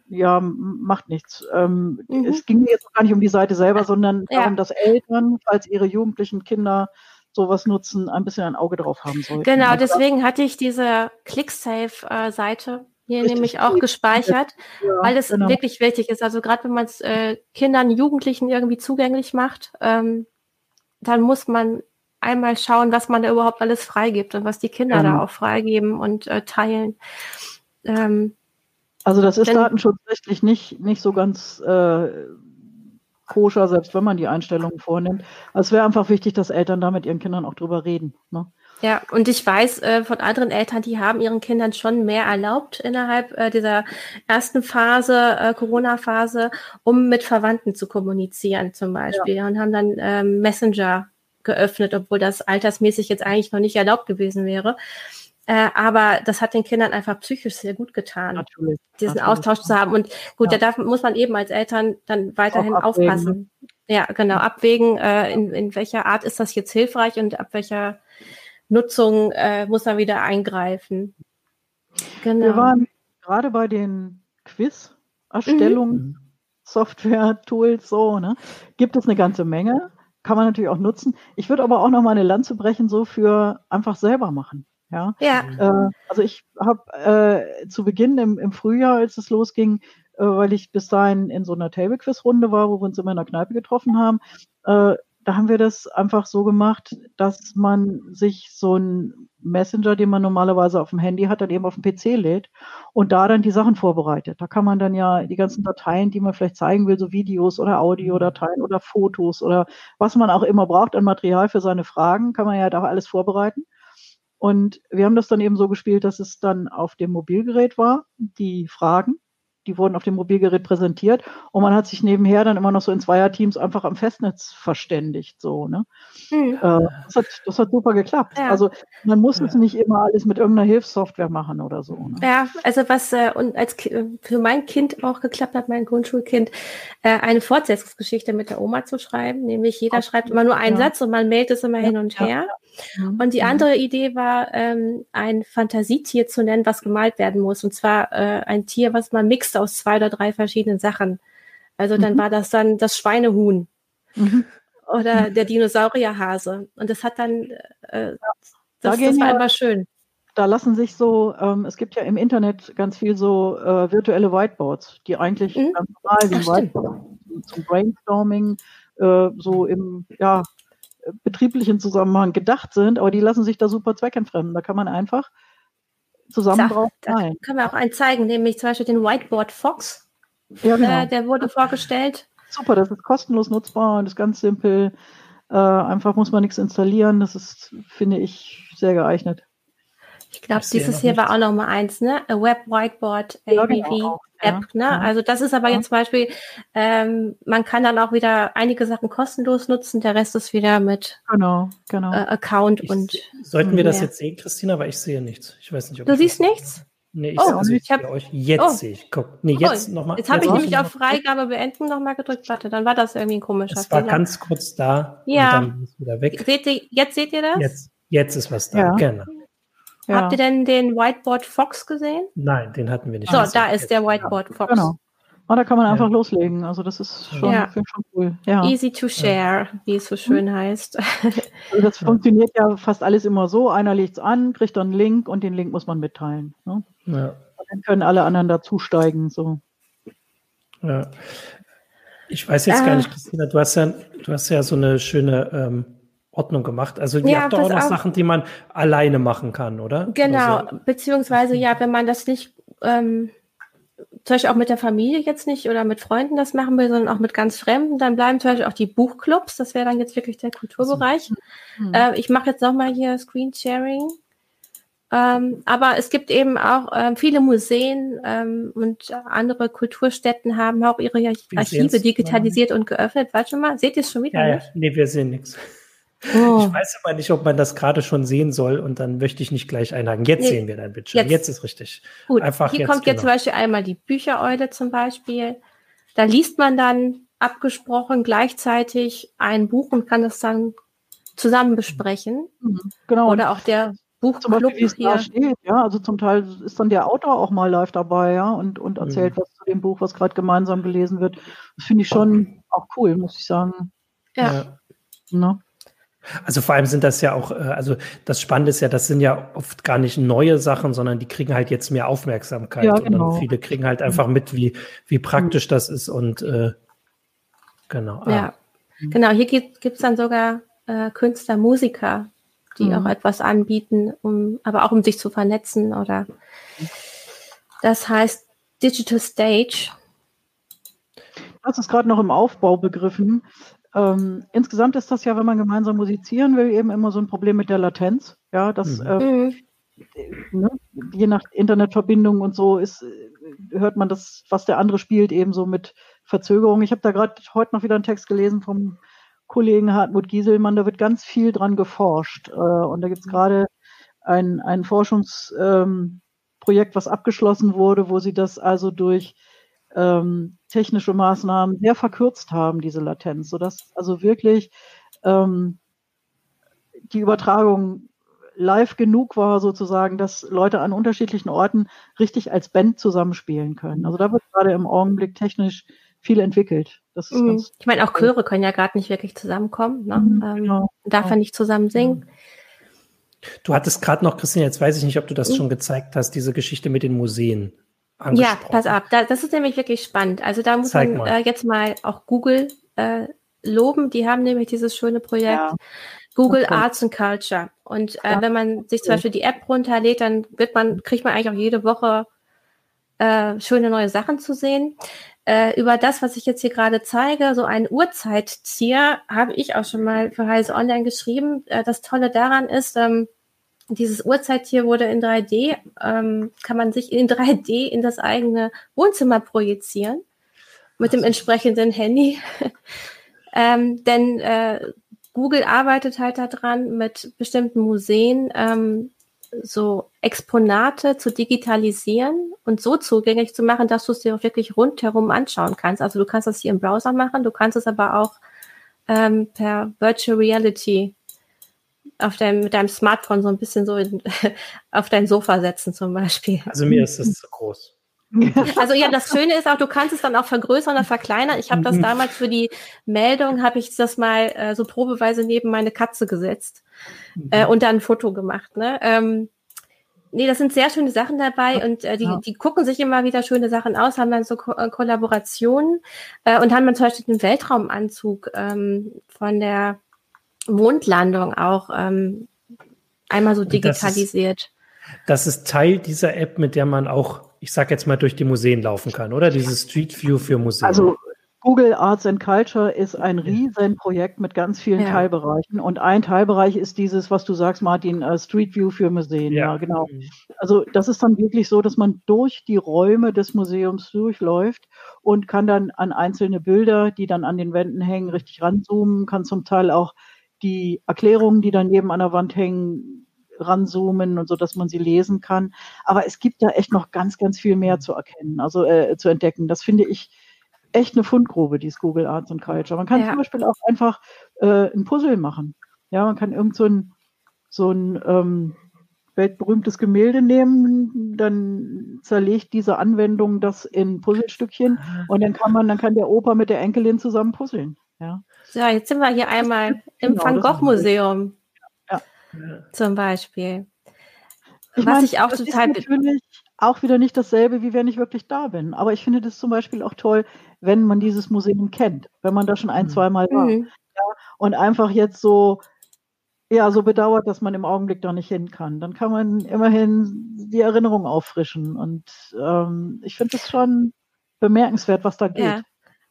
[SPEAKER 3] ja, macht nichts. Ähm, mhm. Es ging jetzt gar nicht um die Seite selber, sondern ja. darum, dass Eltern, falls ihre jugendlichen Kinder sowas nutzen, ein bisschen ein Auge drauf haben sollten.
[SPEAKER 1] Genau, deswegen hatte ich diese ClickSafe-Seite hier Richtig. nämlich auch gespeichert, ja, weil es genau. wirklich wichtig ist. Also gerade wenn man es äh, Kindern, Jugendlichen irgendwie zugänglich macht, ähm, dann muss man einmal schauen, was man da überhaupt alles freigibt und was die Kinder genau. da auch freigeben und äh, teilen. Ähm,
[SPEAKER 3] also das ist denn, datenschutzrechtlich nicht, nicht so ganz äh, koscher, selbst wenn man die Einstellungen vornimmt. Also es wäre einfach wichtig, dass Eltern da mit ihren Kindern auch drüber reden. Ne?
[SPEAKER 1] Ja, und ich weiß äh, von anderen Eltern, die haben ihren Kindern schon mehr erlaubt innerhalb äh, dieser ersten Phase, äh, Corona-Phase, um mit Verwandten zu kommunizieren zum Beispiel ja. und haben dann ähm, Messenger geöffnet, obwohl das altersmäßig jetzt eigentlich noch nicht erlaubt gewesen wäre. Äh, aber das hat den Kindern einfach psychisch sehr gut getan, natürlich, diesen natürlich. Austausch zu haben. Und gut, ja. da darf, muss man eben als Eltern dann weiterhin aufpassen. Ja, genau, abwägen, äh, in, in welcher Art ist das jetzt hilfreich und ab welcher Nutzung äh, muss er wieder eingreifen.
[SPEAKER 3] Genau. Wir waren gerade bei den Quiz-Erstellungen, mhm. Software, Tools, so, ne? Gibt es eine ganze Menge. Kann man natürlich auch nutzen. Ich würde aber auch noch mal eine Lanze brechen, so für einfach selber machen. Ja.
[SPEAKER 1] ja.
[SPEAKER 3] Äh, also ich habe äh, zu Beginn im, im Frühjahr, als es losging, äh, weil ich bis dahin in so einer Table-Quiz-Runde war, wo wir uns immer in der Kneipe getroffen haben, äh, da haben wir das einfach so gemacht, dass man sich so ein Messenger, den man normalerweise auf dem Handy hat, dann eben auf dem PC lädt und da dann die Sachen vorbereitet. Da kann man dann ja die ganzen Dateien, die man vielleicht zeigen will, so Videos oder Audiodateien oder Fotos oder was man auch immer braucht an Material für seine Fragen, kann man ja da alles vorbereiten. Und wir haben das dann eben so gespielt, dass es dann auf dem Mobilgerät war, die Fragen die wurden auf dem Mobilgerät präsentiert und man hat sich nebenher dann immer noch so in Zweierteams einfach am Festnetz verständigt. So, ne? Mhm. Äh, das, hat, das hat super geklappt. Ja. Also man muss ja. es nicht immer alles mit irgendeiner Hilfssoftware machen oder so. Ne?
[SPEAKER 1] Ja, also was äh, und als für mein Kind auch geklappt hat, mein Grundschulkind, äh, eine Fortsetzungsgeschichte mit der Oma zu schreiben, nämlich jeder Ach, schreibt immer nur einen ja. Satz und man meldet es immer hin und her. Mhm. Und die mhm. andere Idee war, ähm, ein Fantasietier zu nennen, was gemalt werden muss. Und zwar äh, ein Tier, was man mixt aus zwei oder drei verschiedenen Sachen. Also dann mhm. war das dann das Schweinehuhn mhm. oder der Dinosaurierhase. Und das hat dann, äh, das, da das war ja, immer schön.
[SPEAKER 3] Da lassen sich so, ähm, es gibt ja im Internet ganz viel so äh, virtuelle Whiteboards, die eigentlich mhm. ganz normal wie Whiteboards zum Brainstorming äh, so im ja, betrieblichen Zusammenhang gedacht sind, aber die lassen sich da super zweckentfremden. Da kann man einfach zusammen drauf
[SPEAKER 1] Da können wir auch einen zeigen, nämlich zum Beispiel den Whiteboard Fox. Ja, genau. äh, der wurde vorgestellt.
[SPEAKER 3] Super, das ist kostenlos nutzbar und ist ganz simpel. Äh, einfach muss man nichts installieren. Das ist, finde ich, sehr geeignet.
[SPEAKER 1] Ich glaube, dieses hier war auch noch mal eins, ne? A Web Whiteboard ABV. Ja, genau. App. Ja, ne? Ja. Also das ist aber ja. jetzt zum Beispiel, ähm, man kann dann auch wieder einige Sachen kostenlos nutzen, der Rest ist wieder mit
[SPEAKER 3] genau, genau.
[SPEAKER 1] Äh, Account
[SPEAKER 5] ich,
[SPEAKER 1] und.
[SPEAKER 5] Sollten wir das jetzt sehen, Christina? Aber ich sehe nichts. Ich weiß nicht,
[SPEAKER 1] ob Du siehst nichts?
[SPEAKER 5] Nee, ich, oh, also ich, hab, euch. Jetzt oh. sehe ich. Guck. Nee, jetzt oh, nochmal.
[SPEAKER 1] Jetzt habe ich nämlich auf Freigabe beenden nochmal gedrückt. Warte, dann war das irgendwie ein komischer
[SPEAKER 5] Es war ganz kurz da
[SPEAKER 1] ja. und dann ist wieder weg. Seht ihr, jetzt seht ihr das?
[SPEAKER 5] Jetzt, jetzt ist was da, ja. genau.
[SPEAKER 1] Ja. Habt ihr denn den Whiteboard Fox gesehen?
[SPEAKER 5] Nein, den hatten wir nicht.
[SPEAKER 1] So, da ist der Whiteboard Fox. Genau.
[SPEAKER 3] Oh, da kann man einfach loslegen. Also das ist schon, ja. schon cool.
[SPEAKER 1] Ja. Easy to share, wie es so schön mhm. heißt. <laughs>
[SPEAKER 3] Also das funktioniert ja fast alles immer so. Einer legt es an, kriegt dann einen Link und den Link muss man mitteilen. Ne? Ja. Dann können alle anderen dazusteigen. So.
[SPEAKER 5] Ja. Ich weiß jetzt äh, gar nicht, Christina, du hast ja, du hast ja so eine schöne ähm, Ordnung gemacht. Also ihr ja, habt doch auch noch Sachen, die man alleine machen kann, oder?
[SPEAKER 1] Genau, also, beziehungsweise ja, wenn man das nicht ähm, zum Beispiel auch mit der Familie jetzt nicht oder mit Freunden das machen will, sondern auch mit ganz Fremden, dann bleiben zum Beispiel auch die Buchclubs. Das wäre dann jetzt wirklich der Kulturbereich. Mhm. Äh, ich mache jetzt nochmal hier Screensharing. Ähm, aber es gibt eben auch ähm, viele Museen ähm, und andere Kulturstätten haben auch ihre Archive digitalisiert und geöffnet. Warte mal, seht ihr es schon wieder?
[SPEAKER 5] Ja, ja. Nee, wir sehen nichts. Oh. Ich weiß aber nicht, ob man das gerade schon sehen soll und dann möchte ich nicht gleich einhaken. Jetzt nee, sehen wir dein Bildschirm. Jetzt, jetzt ist richtig.
[SPEAKER 1] Gut, Einfach hier jetzt, kommt jetzt genau. zum Beispiel einmal die Büchereule zum Beispiel. Da liest man dann abgesprochen gleichzeitig ein Buch und kann das dann zusammen besprechen. Mhm,
[SPEAKER 3] genau.
[SPEAKER 1] Oder auch der Buchclub
[SPEAKER 3] hier. Steht, ja, also zum Teil ist dann der Autor auch mal live dabei, ja, und, und erzählt mhm. was zu dem Buch, was gerade gemeinsam gelesen wird. Das finde ich schon auch cool, muss ich sagen.
[SPEAKER 1] Ja. ja.
[SPEAKER 5] Ne? Also vor allem sind das ja auch, äh, also das Spannende ist ja, das sind ja oft gar nicht neue Sachen, sondern die kriegen halt jetzt mehr Aufmerksamkeit. Ja, genau. Und viele kriegen halt einfach mit, wie, wie praktisch das ist und äh, genau.
[SPEAKER 1] Ah. Ja, genau. Hier gibt es dann sogar äh, Künstler, Musiker, die mhm. auch etwas anbieten, um, aber auch um sich zu vernetzen oder das heißt Digital Stage.
[SPEAKER 3] Das ist gerade noch im Aufbau begriffen. Ähm, insgesamt ist das ja, wenn man gemeinsam musizieren will, eben immer so ein Problem mit der Latenz. Ja, das mhm. äh, ne, je nach Internetverbindung und so ist, äh, hört man das, was der andere spielt, eben so mit Verzögerung. Ich habe da gerade heute noch wieder einen Text gelesen vom Kollegen Hartmut Gieselmann, da wird ganz viel dran geforscht. Äh, und da gibt es mhm. gerade ein, ein Forschungsprojekt, ähm, was abgeschlossen wurde, wo sie das also durch ähm, technische Maßnahmen sehr verkürzt haben, diese Latenz, sodass also wirklich ähm, die Übertragung live genug war, sozusagen, dass Leute an unterschiedlichen Orten richtig als Band zusammenspielen können. Also da wird gerade im Augenblick technisch viel entwickelt.
[SPEAKER 1] Mhm. ich meine, auch Chöre können ja gerade nicht wirklich zusammenkommen. Ne? Mhm, ähm, genau. darf ja nicht zusammen singen.
[SPEAKER 5] Du hattest gerade noch, Christian, jetzt weiß ich nicht, ob du das mhm. schon gezeigt hast, diese Geschichte mit den Museen.
[SPEAKER 1] Ja, pass auf, da, das ist nämlich wirklich spannend. Also da muss Zeig man äh, jetzt mal auch Google äh, loben. Die haben nämlich dieses schöne Projekt ja. Google okay. Arts and Culture. Und äh, ja. wenn man sich zum Beispiel die App runterlädt, dann wird man, kriegt man eigentlich auch jede Woche äh, schöne neue Sachen zu sehen. Äh, über das, was ich jetzt hier gerade zeige, so ein Uhrzeitzieher, habe ich auch schon mal für Heise Online geschrieben. Äh, das Tolle daran ist, ähm, dieses Uhrzeittier wurde in 3D, ähm, kann man sich in 3D in das eigene Wohnzimmer projizieren mit dem entsprechenden Handy. <laughs> ähm, denn äh, Google arbeitet halt daran, mit bestimmten Museen ähm, so Exponate zu digitalisieren und so zugänglich zu machen, dass du es dir auch wirklich rundherum anschauen kannst. Also du kannst das hier im Browser machen, du kannst es aber auch ähm, per Virtual Reality auf deinem, mit deinem Smartphone so ein bisschen so in, <laughs> auf dein Sofa setzen zum Beispiel.
[SPEAKER 5] Also mir ist das zu groß. <laughs>
[SPEAKER 1] Also ja, das Schöne ist auch, du kannst es dann auch vergrößern oder verkleinern. Ich habe das mhm. damals für die Meldung, habe ich das mal äh, so probeweise neben meine Katze gesetzt äh, mhm. und dann ein Foto gemacht. Ne? Ähm, nee, das sind sehr schöne Sachen dabei und äh, die, die gucken sich immer wieder schöne Sachen aus, haben dann so Ko äh, Kollaborationen äh, und haben dann zum Beispiel den Weltraumanzug ähm, von der Mondlandung auch ähm, einmal so digitalisiert.
[SPEAKER 5] Das ist, das ist Teil dieser App, mit der man auch, ich sag jetzt mal, durch die Museen laufen kann, oder? Dieses Street View für Museen.
[SPEAKER 3] Also Google Arts and Culture ist ein Riesenprojekt mit ganz vielen ja. Teilbereichen. Und ein Teilbereich ist dieses, was du sagst, Martin, uh, Street View für Museen. Ja. ja. genau. Mhm. Also das ist dann wirklich so, dass man durch die Räume des Museums durchläuft und kann dann an einzelne Bilder, die dann an den Wänden hängen, richtig ranzoomen, kann zum Teil auch die Erklärungen, die daneben an der Wand hängen, ranzoomen und so, dass man sie lesen kann. Aber es gibt da echt noch ganz, ganz viel mehr zu erkennen, also äh, zu entdecken. Das finde ich echt eine Fundgrube, dieses Google Arts and Culture. Man kann ja. zum Beispiel auch einfach äh, ein Puzzle machen. Ja, man kann irgend so ein, so ein ähm, weltberühmtes Gemälde nehmen, dann zerlegt diese Anwendung das in Puzzlestückchen ah. und dann kann man, dann kann der Opa mit der Enkelin zusammen puzzeln. Ja,
[SPEAKER 1] so, jetzt sind wir hier einmal im genau, Van Gogh Museum. Ja. Zum Beispiel.
[SPEAKER 3] Ich Was meine, ich auch total. Ist natürlich auch wieder nicht dasselbe, wie wenn ich wirklich da bin. Aber ich finde das zum Beispiel auch toll, wenn man dieses Museum kennt, wenn man da schon ein, mhm. zwei Mal war. Mhm. Ja, und einfach jetzt so ja, so bedauert, dass man im Augenblick da nicht hin kann. Dann kann man immerhin die Erinnerung auffrischen. Und ähm, ich finde es schon bemerkenswert, was da geht. Ja.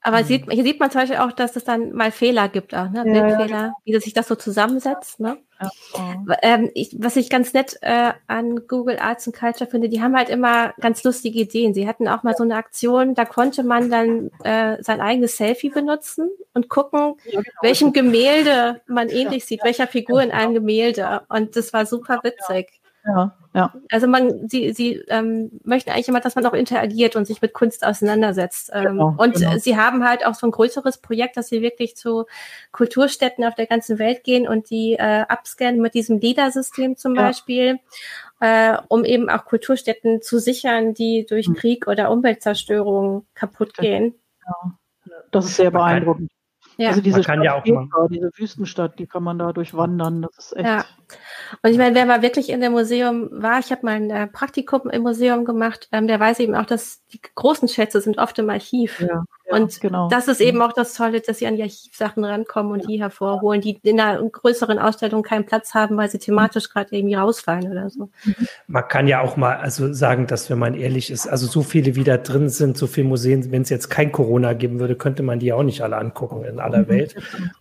[SPEAKER 1] Aber mhm. sieht, hier sieht man zum Beispiel auch, dass es dann mal Fehler gibt, auch, ne? Ja, Bildfehler, ja. wie sich das so zusammensetzt. Ne? Ja. Ähm, ich, was ich ganz nett äh, an Google Arts and Culture finde, die haben halt immer ganz lustige Ideen. Sie hatten auch mal so eine Aktion, da konnte man dann äh, sein eigenes Selfie benutzen und gucken, genau. welchem Gemälde man ähnlich sieht, welcher Figur in einem Gemälde. Und das war super witzig. Ja, ja. Also man, sie, sie ähm, möchten eigentlich immer, dass man auch interagiert und sich mit Kunst auseinandersetzt. Ähm, genau, und genau. sie haben halt auch so ein größeres Projekt, dass sie wirklich zu Kulturstätten auf der ganzen Welt gehen und die äh, upscannen mit diesem LIDAR-System zum ja. Beispiel, äh, um eben auch Kulturstätten zu sichern, die durch mhm. Krieg oder Umweltzerstörung kaputt gehen. Ja.
[SPEAKER 3] Das ist sehr beeindruckend.
[SPEAKER 5] Ja. Also diese, Stadt ja
[SPEAKER 3] Petra, diese Wüstenstadt, die kann man da durchwandern. Das ist echt. Ja.
[SPEAKER 1] Und ich meine, wer mal wirklich in dem Museum war, ich habe mal ein äh, Praktikum im Museum gemacht, ähm, der weiß eben auch, dass die großen Schätze sind oft im Archiv. Ja, ja, und genau. das ist eben auch das Tolle, dass sie an die Archivsachen rankommen und die hervorholen, die in einer größeren Ausstellung keinen Platz haben, weil sie thematisch gerade irgendwie rausfallen oder so.
[SPEAKER 5] Man kann ja auch mal also sagen, dass wenn man ehrlich ist, also so viele wie da drin sind, so viele Museen, wenn es jetzt kein Corona geben würde, könnte man die auch nicht alle angucken in aller mhm. Welt.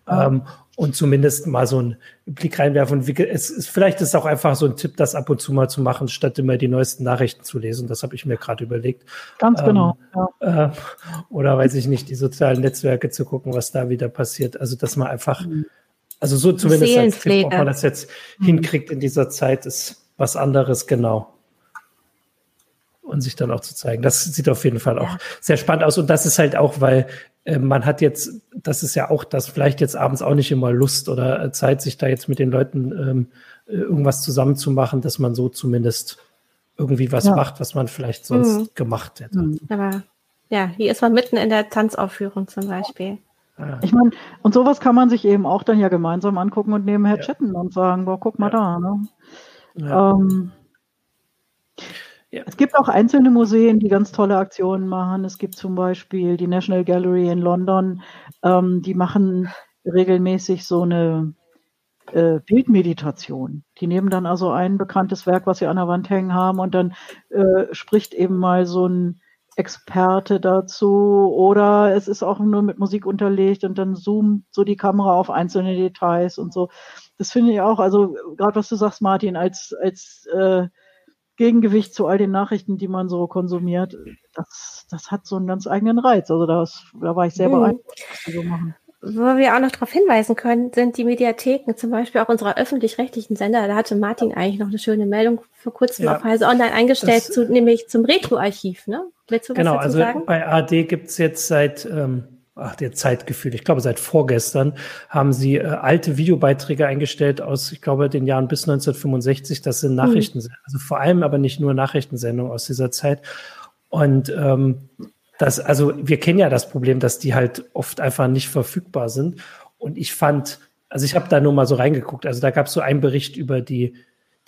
[SPEAKER 5] Ähm, und zumindest mal so einen Blick reinwerfen. Es ist, vielleicht ist es auch einfach so ein Tipp, das ab und zu mal zu machen, statt immer die neuesten Nachrichten zu lesen. Das habe ich mir gerade überlegt.
[SPEAKER 3] Ganz genau. Ähm,
[SPEAKER 5] ja. äh, oder weiß ich nicht, die sozialen Netzwerke zu gucken, was da wieder passiert. Also dass man einfach, mhm. also so zumindest als Tipp, ob man das jetzt hinkriegt in dieser Zeit, ist was anderes, genau und sich dann auch zu zeigen. Das sieht auf jeden Fall auch ja. sehr spannend aus. Und das ist halt auch, weil äh, man hat jetzt, das ist ja auch das, vielleicht jetzt abends auch nicht immer Lust oder äh, Zeit, sich da jetzt mit den Leuten ähm, äh, irgendwas zusammenzumachen, dass man so zumindest irgendwie was ja. macht, was man vielleicht sonst mhm. gemacht hätte. Mhm.
[SPEAKER 1] Aber ja, hier ist man mitten in der Tanzaufführung zum Beispiel.
[SPEAKER 3] Ich meine, und sowas kann man sich eben auch dann ja gemeinsam angucken und nebenher ja. chatten und sagen, boah, guck mal ja. da. Ne? Ja. Ähm, Es gibt auch einzelne Museen, die ganz tolle Aktionen machen. Es gibt zum Beispiel die National Gallery in London. Ähm, die machen regelmäßig so eine äh, Bildmeditation. Die nehmen dann also ein bekanntes Werk, was sie an der Wand hängen haben, und dann äh, spricht eben mal so ein Experte dazu oder es ist auch nur mit Musik unterlegt und dann zoomt so die Kamera auf einzelne Details und so. Das finde ich auch, also gerade was du sagst, Martin, als, als äh, Gegengewicht zu all den Nachrichten, die man so konsumiert, das, das hat so einen ganz eigenen Reiz. Also das, da war ich sehr mhm. beeindruckt, was die so machen.
[SPEAKER 1] Wo wir auch noch darauf hinweisen können, sind die Mediatheken, zum Beispiel auch unserer öffentlich-rechtlichen Sender. Da hatte Martin eigentlich noch eine schöne Meldung vor kurzem ja, auf Heise Online eingestellt, zu, nämlich zum Retro-Archiv. Ne?
[SPEAKER 5] Willst du genau, was dazu also sagen? bei AD gibt's jetzt seit ähm, ach, der Zeitgefühl, ich glaube seit vorgestern, haben sie äh, alte Videobeiträge eingestellt aus, ich glaube, den Jahren bis 1965. Das sind mhm. also vor allem aber nicht nur Nachrichtensendungen aus dieser Zeit. Und ähm, das, also wir kennen ja das Problem, dass die halt oft einfach nicht verfügbar sind. Und ich fand, also ich habe da nur mal so reingeguckt. Also da gab es so einen Bericht über die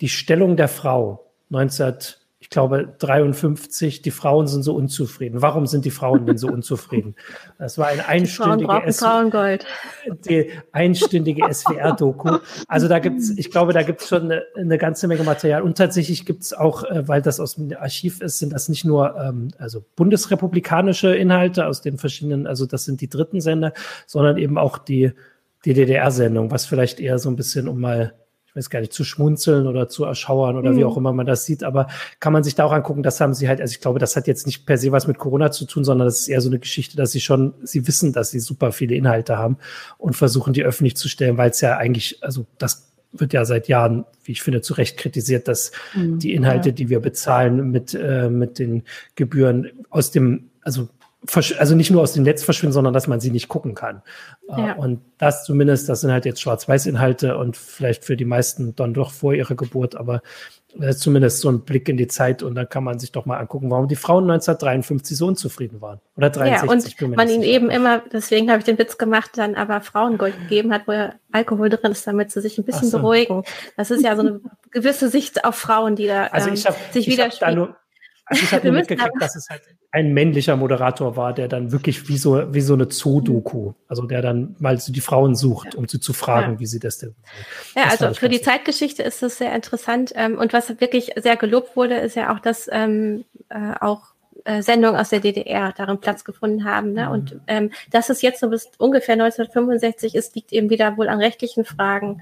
[SPEAKER 5] die Stellung der Frau 19 ich glaube, 53, die Frauen sind so unzufrieden. Warum sind die Frauen denn so unzufrieden? Das war ein <laughs> einstündige, die einstündige SWR-Doku. Also da gibt's, ich glaube, da gibt's schon eine, eine ganze Menge Material. Und tatsächlich gibt's auch, äh, weil das aus dem Archiv ist, sind das nicht nur ähm, also bundesrepublikanische Inhalte aus den verschiedenen, also das sind die dritten Sender, sondern eben auch die, die DDR-Sendung, was vielleicht eher so ein bisschen um mal ich weiß gar nicht, zu schmunzeln oder zu erschauern oder mhm. wie auch immer man das sieht. Aber kann man sich da auch angucken, das haben sie halt, also ich glaube, das hat jetzt nicht per se was mit Corona zu tun, sondern das ist eher so eine Geschichte, dass sie schon, sie wissen, dass sie super viele Inhalte haben und versuchen, die öffentlich zu stellen, weil es ja eigentlich, also das wird ja seit Jahren, wie ich finde, zu Recht kritisiert, dass mhm, die Inhalte, ja. die wir bezahlen mit, äh, mit den Gebühren aus dem, also also nicht nur aus dem Netz verschwinden, sondern dass man sie nicht gucken kann. Äh, ja. Und das zumindest, das sind halt jetzt Schwarz-Weiß-Inhalte und vielleicht für die meisten dann doch vor ihrer Geburt, aber das ist zumindest so ein Blick in die Zeit und dann kann man sich doch mal angucken, warum die Frauen 1953 so unzufrieden waren. Oder 63.
[SPEAKER 1] Ja, und man ihnen eben immer, deswegen habe ich den Witz gemacht, dann aber Frauengold gegeben hat, wo ja Alkohol drin ist, damit sie sich ein bisschen so. beruhigen. Das ist ja so eine gewisse Sicht auf Frauen, die da
[SPEAKER 5] also ich hab, ähm, sich widerspiegeln. Also ich habe nur mitgekriegt, dass es halt ein männlicher Moderator war, der dann wirklich wie so, wie so eine Zoo-Doku, also der dann mal so die Frauen sucht, um sie zu fragen, ja. wie sie das denn.
[SPEAKER 1] Ja, das also für die Zeitgeschichte ist das sehr interessant. Ähm, und was wirklich sehr gelobt wurde, ist ja auch, dass ähm, äh, auch äh, Sendungen aus der DDR darin Platz gefunden haben. Ne? Mhm. Und ähm, dass es jetzt so bis ungefähr 1965 ist, liegt eben wieder wohl an rechtlichen Fragen.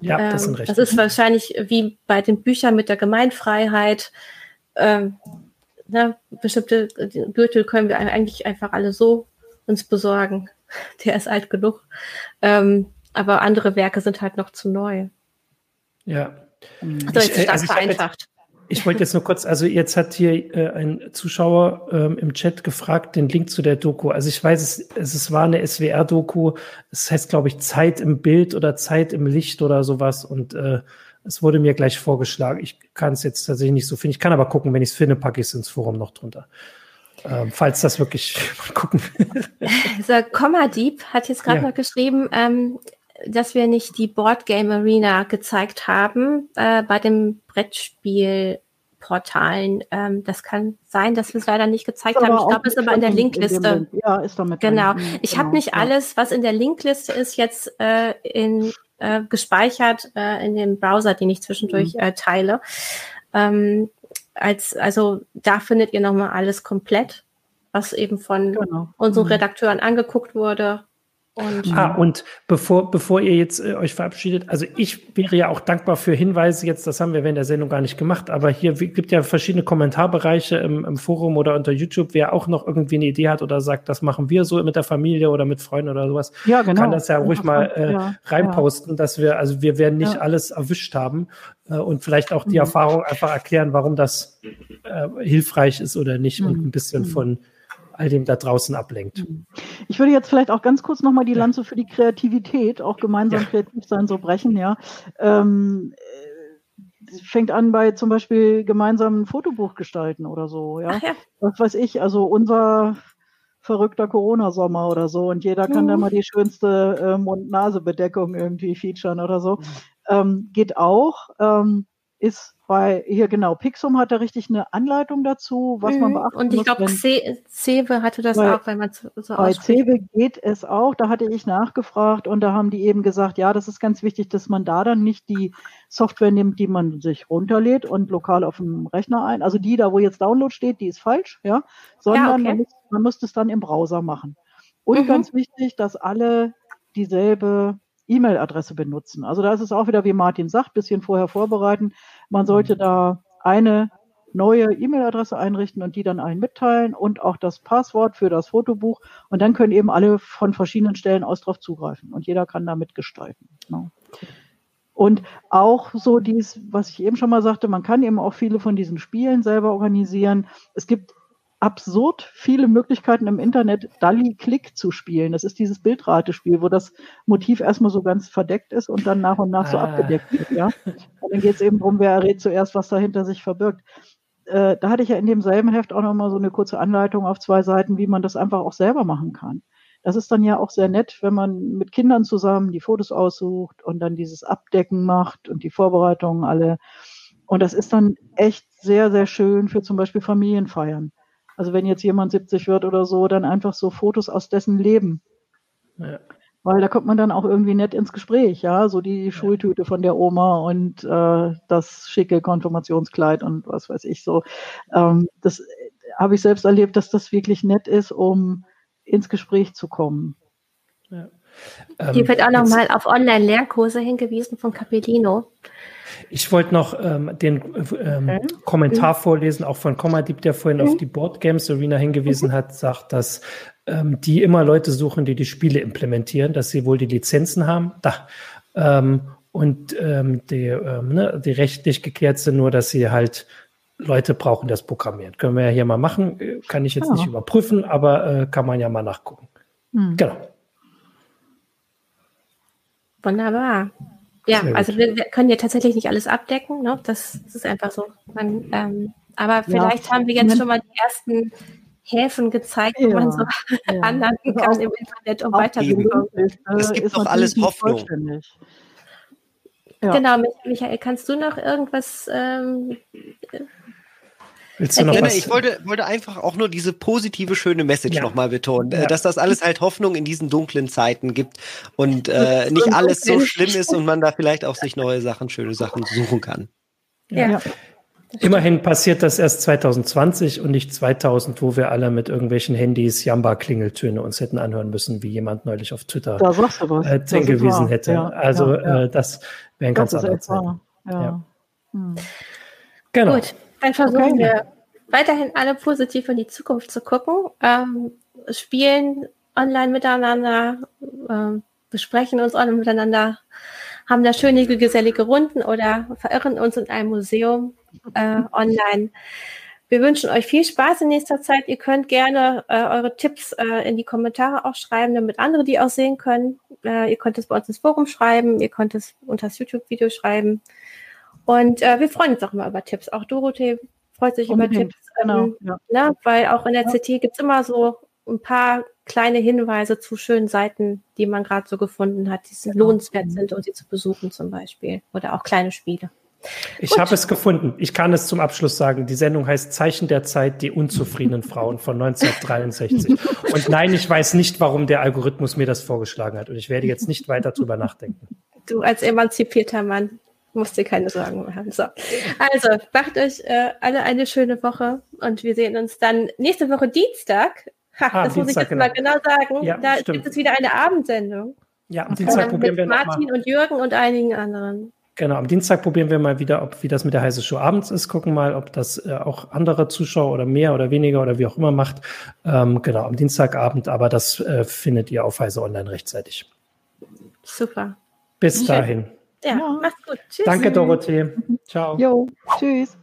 [SPEAKER 1] Ja, das sind ähm, recht. Das ist wahrscheinlich wie bei den Büchern mit der Gemeinfreiheit ähm, na, bestimmte Gürtel können wir eigentlich einfach alle so uns besorgen. <laughs> Der ist alt genug. Ähm, aber andere Werke sind halt noch zu neu.
[SPEAKER 5] Ja.
[SPEAKER 1] Also ich, also ich vereinfacht.
[SPEAKER 5] Ich wollte jetzt nur kurz, also jetzt hat hier äh, ein Zuschauer ähm, im Chat gefragt, den Link zu der Doku. Also ich weiß, es, es war eine SWR-Doku. Es heißt, glaube ich, Zeit im Bild oder Zeit im Licht oder sowas. Und äh, es wurde mir gleich vorgeschlagen. Ich kann es jetzt tatsächlich nicht so finden. Ich kann aber gucken, wenn ich es finde, packe ich es ins Forum noch drunter. Ähm, falls das wirklich <laughs> mal gucken. <laughs>
[SPEAKER 1] so, Komma Dieb hat jetzt gerade ja. noch geschrieben, ähm, dass wir nicht die Board Game Arena gezeigt haben äh, bei dem Brettspielportalen. Ähm, das kann sein, dass wir es leider nicht gezeigt haben. Ich glaube, es ist aber in der Linkliste.
[SPEAKER 3] Ja, ist damit.
[SPEAKER 1] Genau. Ich genau. habe nicht alles, was in der Linkliste ist, jetzt äh, in äh, gespeichert äh, in dem Browser, den ich zwischendurch mhm. äh, teile. Ähm, als, also da findet ihr nochmal alles komplett, was eben von genau. unseren mhm. Redakteuren angeguckt wurde
[SPEAKER 5] und, ah, und bevor, bevor ihr jetzt äh, euch verabschiedet, also ich wäre ja auch dankbar für Hinweise jetzt, das haben wir während der Sendung gar nicht gemacht, aber hier gibt ja verschiedene Kommentarbereiche im, im Forum oder unter YouTube, wer auch noch irgendwie eine Idee hat oder sagt, das machen wir so mit der Familie oder mit Freunden oder sowas, ja, genau. kann das ja ruhig mal äh, ja, reinposten, ja. dass wir, also wir werden nicht ja. alles erwischt haben äh, und vielleicht auch die mhm. Erfahrung einfach erklären, warum das äh, hilfreich ist oder nicht mhm. und ein bisschen mhm. von all dem da draußen ablenkt. Mhm.
[SPEAKER 3] Ich würde jetzt vielleicht auch ganz kurz nochmal die Lanze für die Kreativität, auch gemeinsam ja. kreativ sein, so brechen, ja. Ähm, äh, fängt an bei zum Beispiel gemeinsamen Fotobuch gestalten oder so, ja? ja. Was weiß ich, also unser verrückter Corona-Sommer oder so und jeder kann mhm. da mal die schönste äh, Mund-Nase-Bedeckung irgendwie featuren oder so. Mhm. Ähm, geht auch. Ähm, ist bei, hier genau, Pixum hat da richtig eine Anleitung dazu, was mhm. man beachten
[SPEAKER 1] Und ich glaube, Cewe hatte das bei, auch, weil man so
[SPEAKER 3] Bei Cewe geht es auch, da hatte ich nachgefragt und da haben die eben gesagt, ja, das ist ganz wichtig, dass man da dann nicht die Software nimmt, die man sich runterlädt und lokal auf dem Rechner ein. Also die da, wo jetzt Download steht, die ist falsch, ja, sondern ja, okay. man, muss, man muss das dann im Browser machen. Und mhm. ganz wichtig, dass alle dieselbe E-Mail-Adresse benutzen. Also da ist es auch wieder, wie Martin sagt, bisschen vorher vorbereiten. Man sollte da eine neue E-Mail-Adresse einrichten und die dann allen mitteilen und auch das Passwort für das Fotobuch. Und dann können eben alle von verschiedenen Stellen aus drauf zugreifen und jeder kann da mitgestalten. Genau. Und auch so dies, was ich eben schon mal sagte, man kann eben auch viele von diesen Spielen selber organisieren. Es gibt absurd viele Möglichkeiten im Internet, Dali Click zu spielen. Das ist dieses Bildratespiel, wo das Motiv erstmal so ganz verdeckt ist und dann nach und nach ah. so abgedeckt wird. Ja? Und dann geht es eben darum, wer errät zuerst, was dahinter sich verbirgt. Äh, da hatte ich ja in demselben Heft auch nochmal so eine kurze Anleitung auf zwei Seiten, wie man das einfach auch selber machen kann. Das ist dann ja auch sehr nett, wenn man mit Kindern zusammen die Fotos aussucht und dann dieses Abdecken macht und die Vorbereitungen alle. Und das ist dann echt sehr, sehr schön für zum Beispiel Familienfeiern also wenn jetzt jemand 70 wird oder so, dann einfach so Fotos aus dessen Leben. Ja. Weil da kommt man dann auch irgendwie nett ins Gespräch, ja, so die ja. Schultüte von der Oma und äh, das schicke Konfirmationskleid und was weiß ich so. Ähm, das habe ich selbst erlebt, dass das wirklich nett ist, um ins Gespräch zu kommen.
[SPEAKER 1] Ja. Hier ähm, wird auch nochmal auf Online-Lehrkurse hingewiesen von Capellino.
[SPEAKER 5] Ich wollte noch ähm, den ähm, okay. Kommentar mhm. vorlesen, auch von Kommadip, der vorhin mhm. auf die Board Games Arena hingewiesen mhm. hat, sagt, dass ähm, die immer Leute suchen, die die Spiele implementieren, dass sie wohl die Lizenzen haben. Da. Ähm, und ähm, die, ähm, ne, die rechtlich geklärt sind, nur dass sie halt Leute brauchen, das programmieren. Können wir ja hier mal machen. Kann ich jetzt ja. nicht überprüfen, aber äh, kann man ja mal nachgucken. Hm. Genau.
[SPEAKER 1] Wunderbar. Ja, also wir, wir, können ja tatsächlich nicht alles abdecken. Ne? Das, das ist einfach so. Man, ähm, aber vielleicht ja. haben wir jetzt schon mal die ersten Häfen gezeigt, wo ja. man so ja. <laughs> anlanden also kann im Internet, um weiterzukommen.
[SPEAKER 4] Es gibt doch alles Hoffnung.
[SPEAKER 1] Ja. Genau, Michael, kannst du noch irgendwas ähm,
[SPEAKER 4] Willst du noch was? Ich wollte, wollte einfach auch nur diese positive, schöne Message ja. nochmal betonen, ja. dass das alles halt Hoffnung in diesen dunklen Zeiten gibt und äh, nicht alles so schlimm ist und man da vielleicht auch sich neue Sachen, schöne Sachen suchen kann.
[SPEAKER 5] Ja. ja. Immerhin passiert das erst 2020 und nicht 2000, wo wir alle mit irgendwelchen Handys Jamba-Klingeltöne uns hätten anhören müssen, wie jemand neulich auf Twitter äh, hingewiesen hätte. Ja, also ja, Äh, das wäre ein ganz anderer Zeit. Ja.
[SPEAKER 1] Hm. Genau. Gut. Dann versuchen okay. wir weiterhin alle positiv in die Zukunft zu gucken, ähm, spielen online miteinander, äh, besprechen uns alle miteinander, haben da schöne gesellige Runden oder verirren uns in einem Museum äh, online. Wir wünschen euch viel Spaß in nächster Zeit. Ihr könnt gerne äh, eure Tipps äh, in die Kommentare auch schreiben, damit andere die auch sehen können. Äh, ihr könnt es bei uns ins Forum schreiben, ihr könnt es unter das YouTube-Video schreiben. Und äh, wir freuen uns auch immer über Tipps. Auch Dorothee freut sich Unbedingt. über Tipps. Genau, ähm, ja. ne? Weil auch in der ja. CT gibt es immer so ein paar kleine Hinweise zu schönen Seiten, die man gerade so gefunden hat, die genau. lohnenswert mhm. sind, um sie zu besuchen zum Beispiel. Oder auch kleine Spiele.
[SPEAKER 5] Ich habe es gefunden. Ich kann es zum Abschluss sagen. Die Sendung heißt Zeichen der Zeit, die unzufriedenen Frauen von 1963. <laughs> Und nein, ich weiß nicht, warum der Algorithmus mir das vorgeschlagen hat. Und ich werde jetzt nicht weiter drüber nachdenken.
[SPEAKER 1] Du als emanzipierter Mann musst dir keine Sorgen machen. So. Also, macht euch äh, alle eine schöne Woche und wir sehen uns dann nächste Woche Dienstag. Ha, ah, das Dienstag, muss ich jetzt genau. mal genau sagen. Ja, da stimmt. gibt es wieder eine Abendsendung.
[SPEAKER 5] Ja, am Dienstag probieren wir
[SPEAKER 1] Martin mal. und Jürgen und einigen anderen.
[SPEAKER 5] Genau, am Dienstag probieren wir mal wieder, ob wie das mit der heiße Show abends ist. Gucken mal, ob das äh, auch andere Zuschauer oder mehr oder weniger oder wie auch immer macht. Ähm, genau, am Dienstagabend, aber das äh, findet ihr auf Heise Online rechtzeitig.
[SPEAKER 1] Super.
[SPEAKER 5] Bis dahin.
[SPEAKER 1] Ja, ja. mach's gut.
[SPEAKER 5] Tschüss. Danke, Dorothee. <laughs> Ciao.
[SPEAKER 3] Jo, tschüss.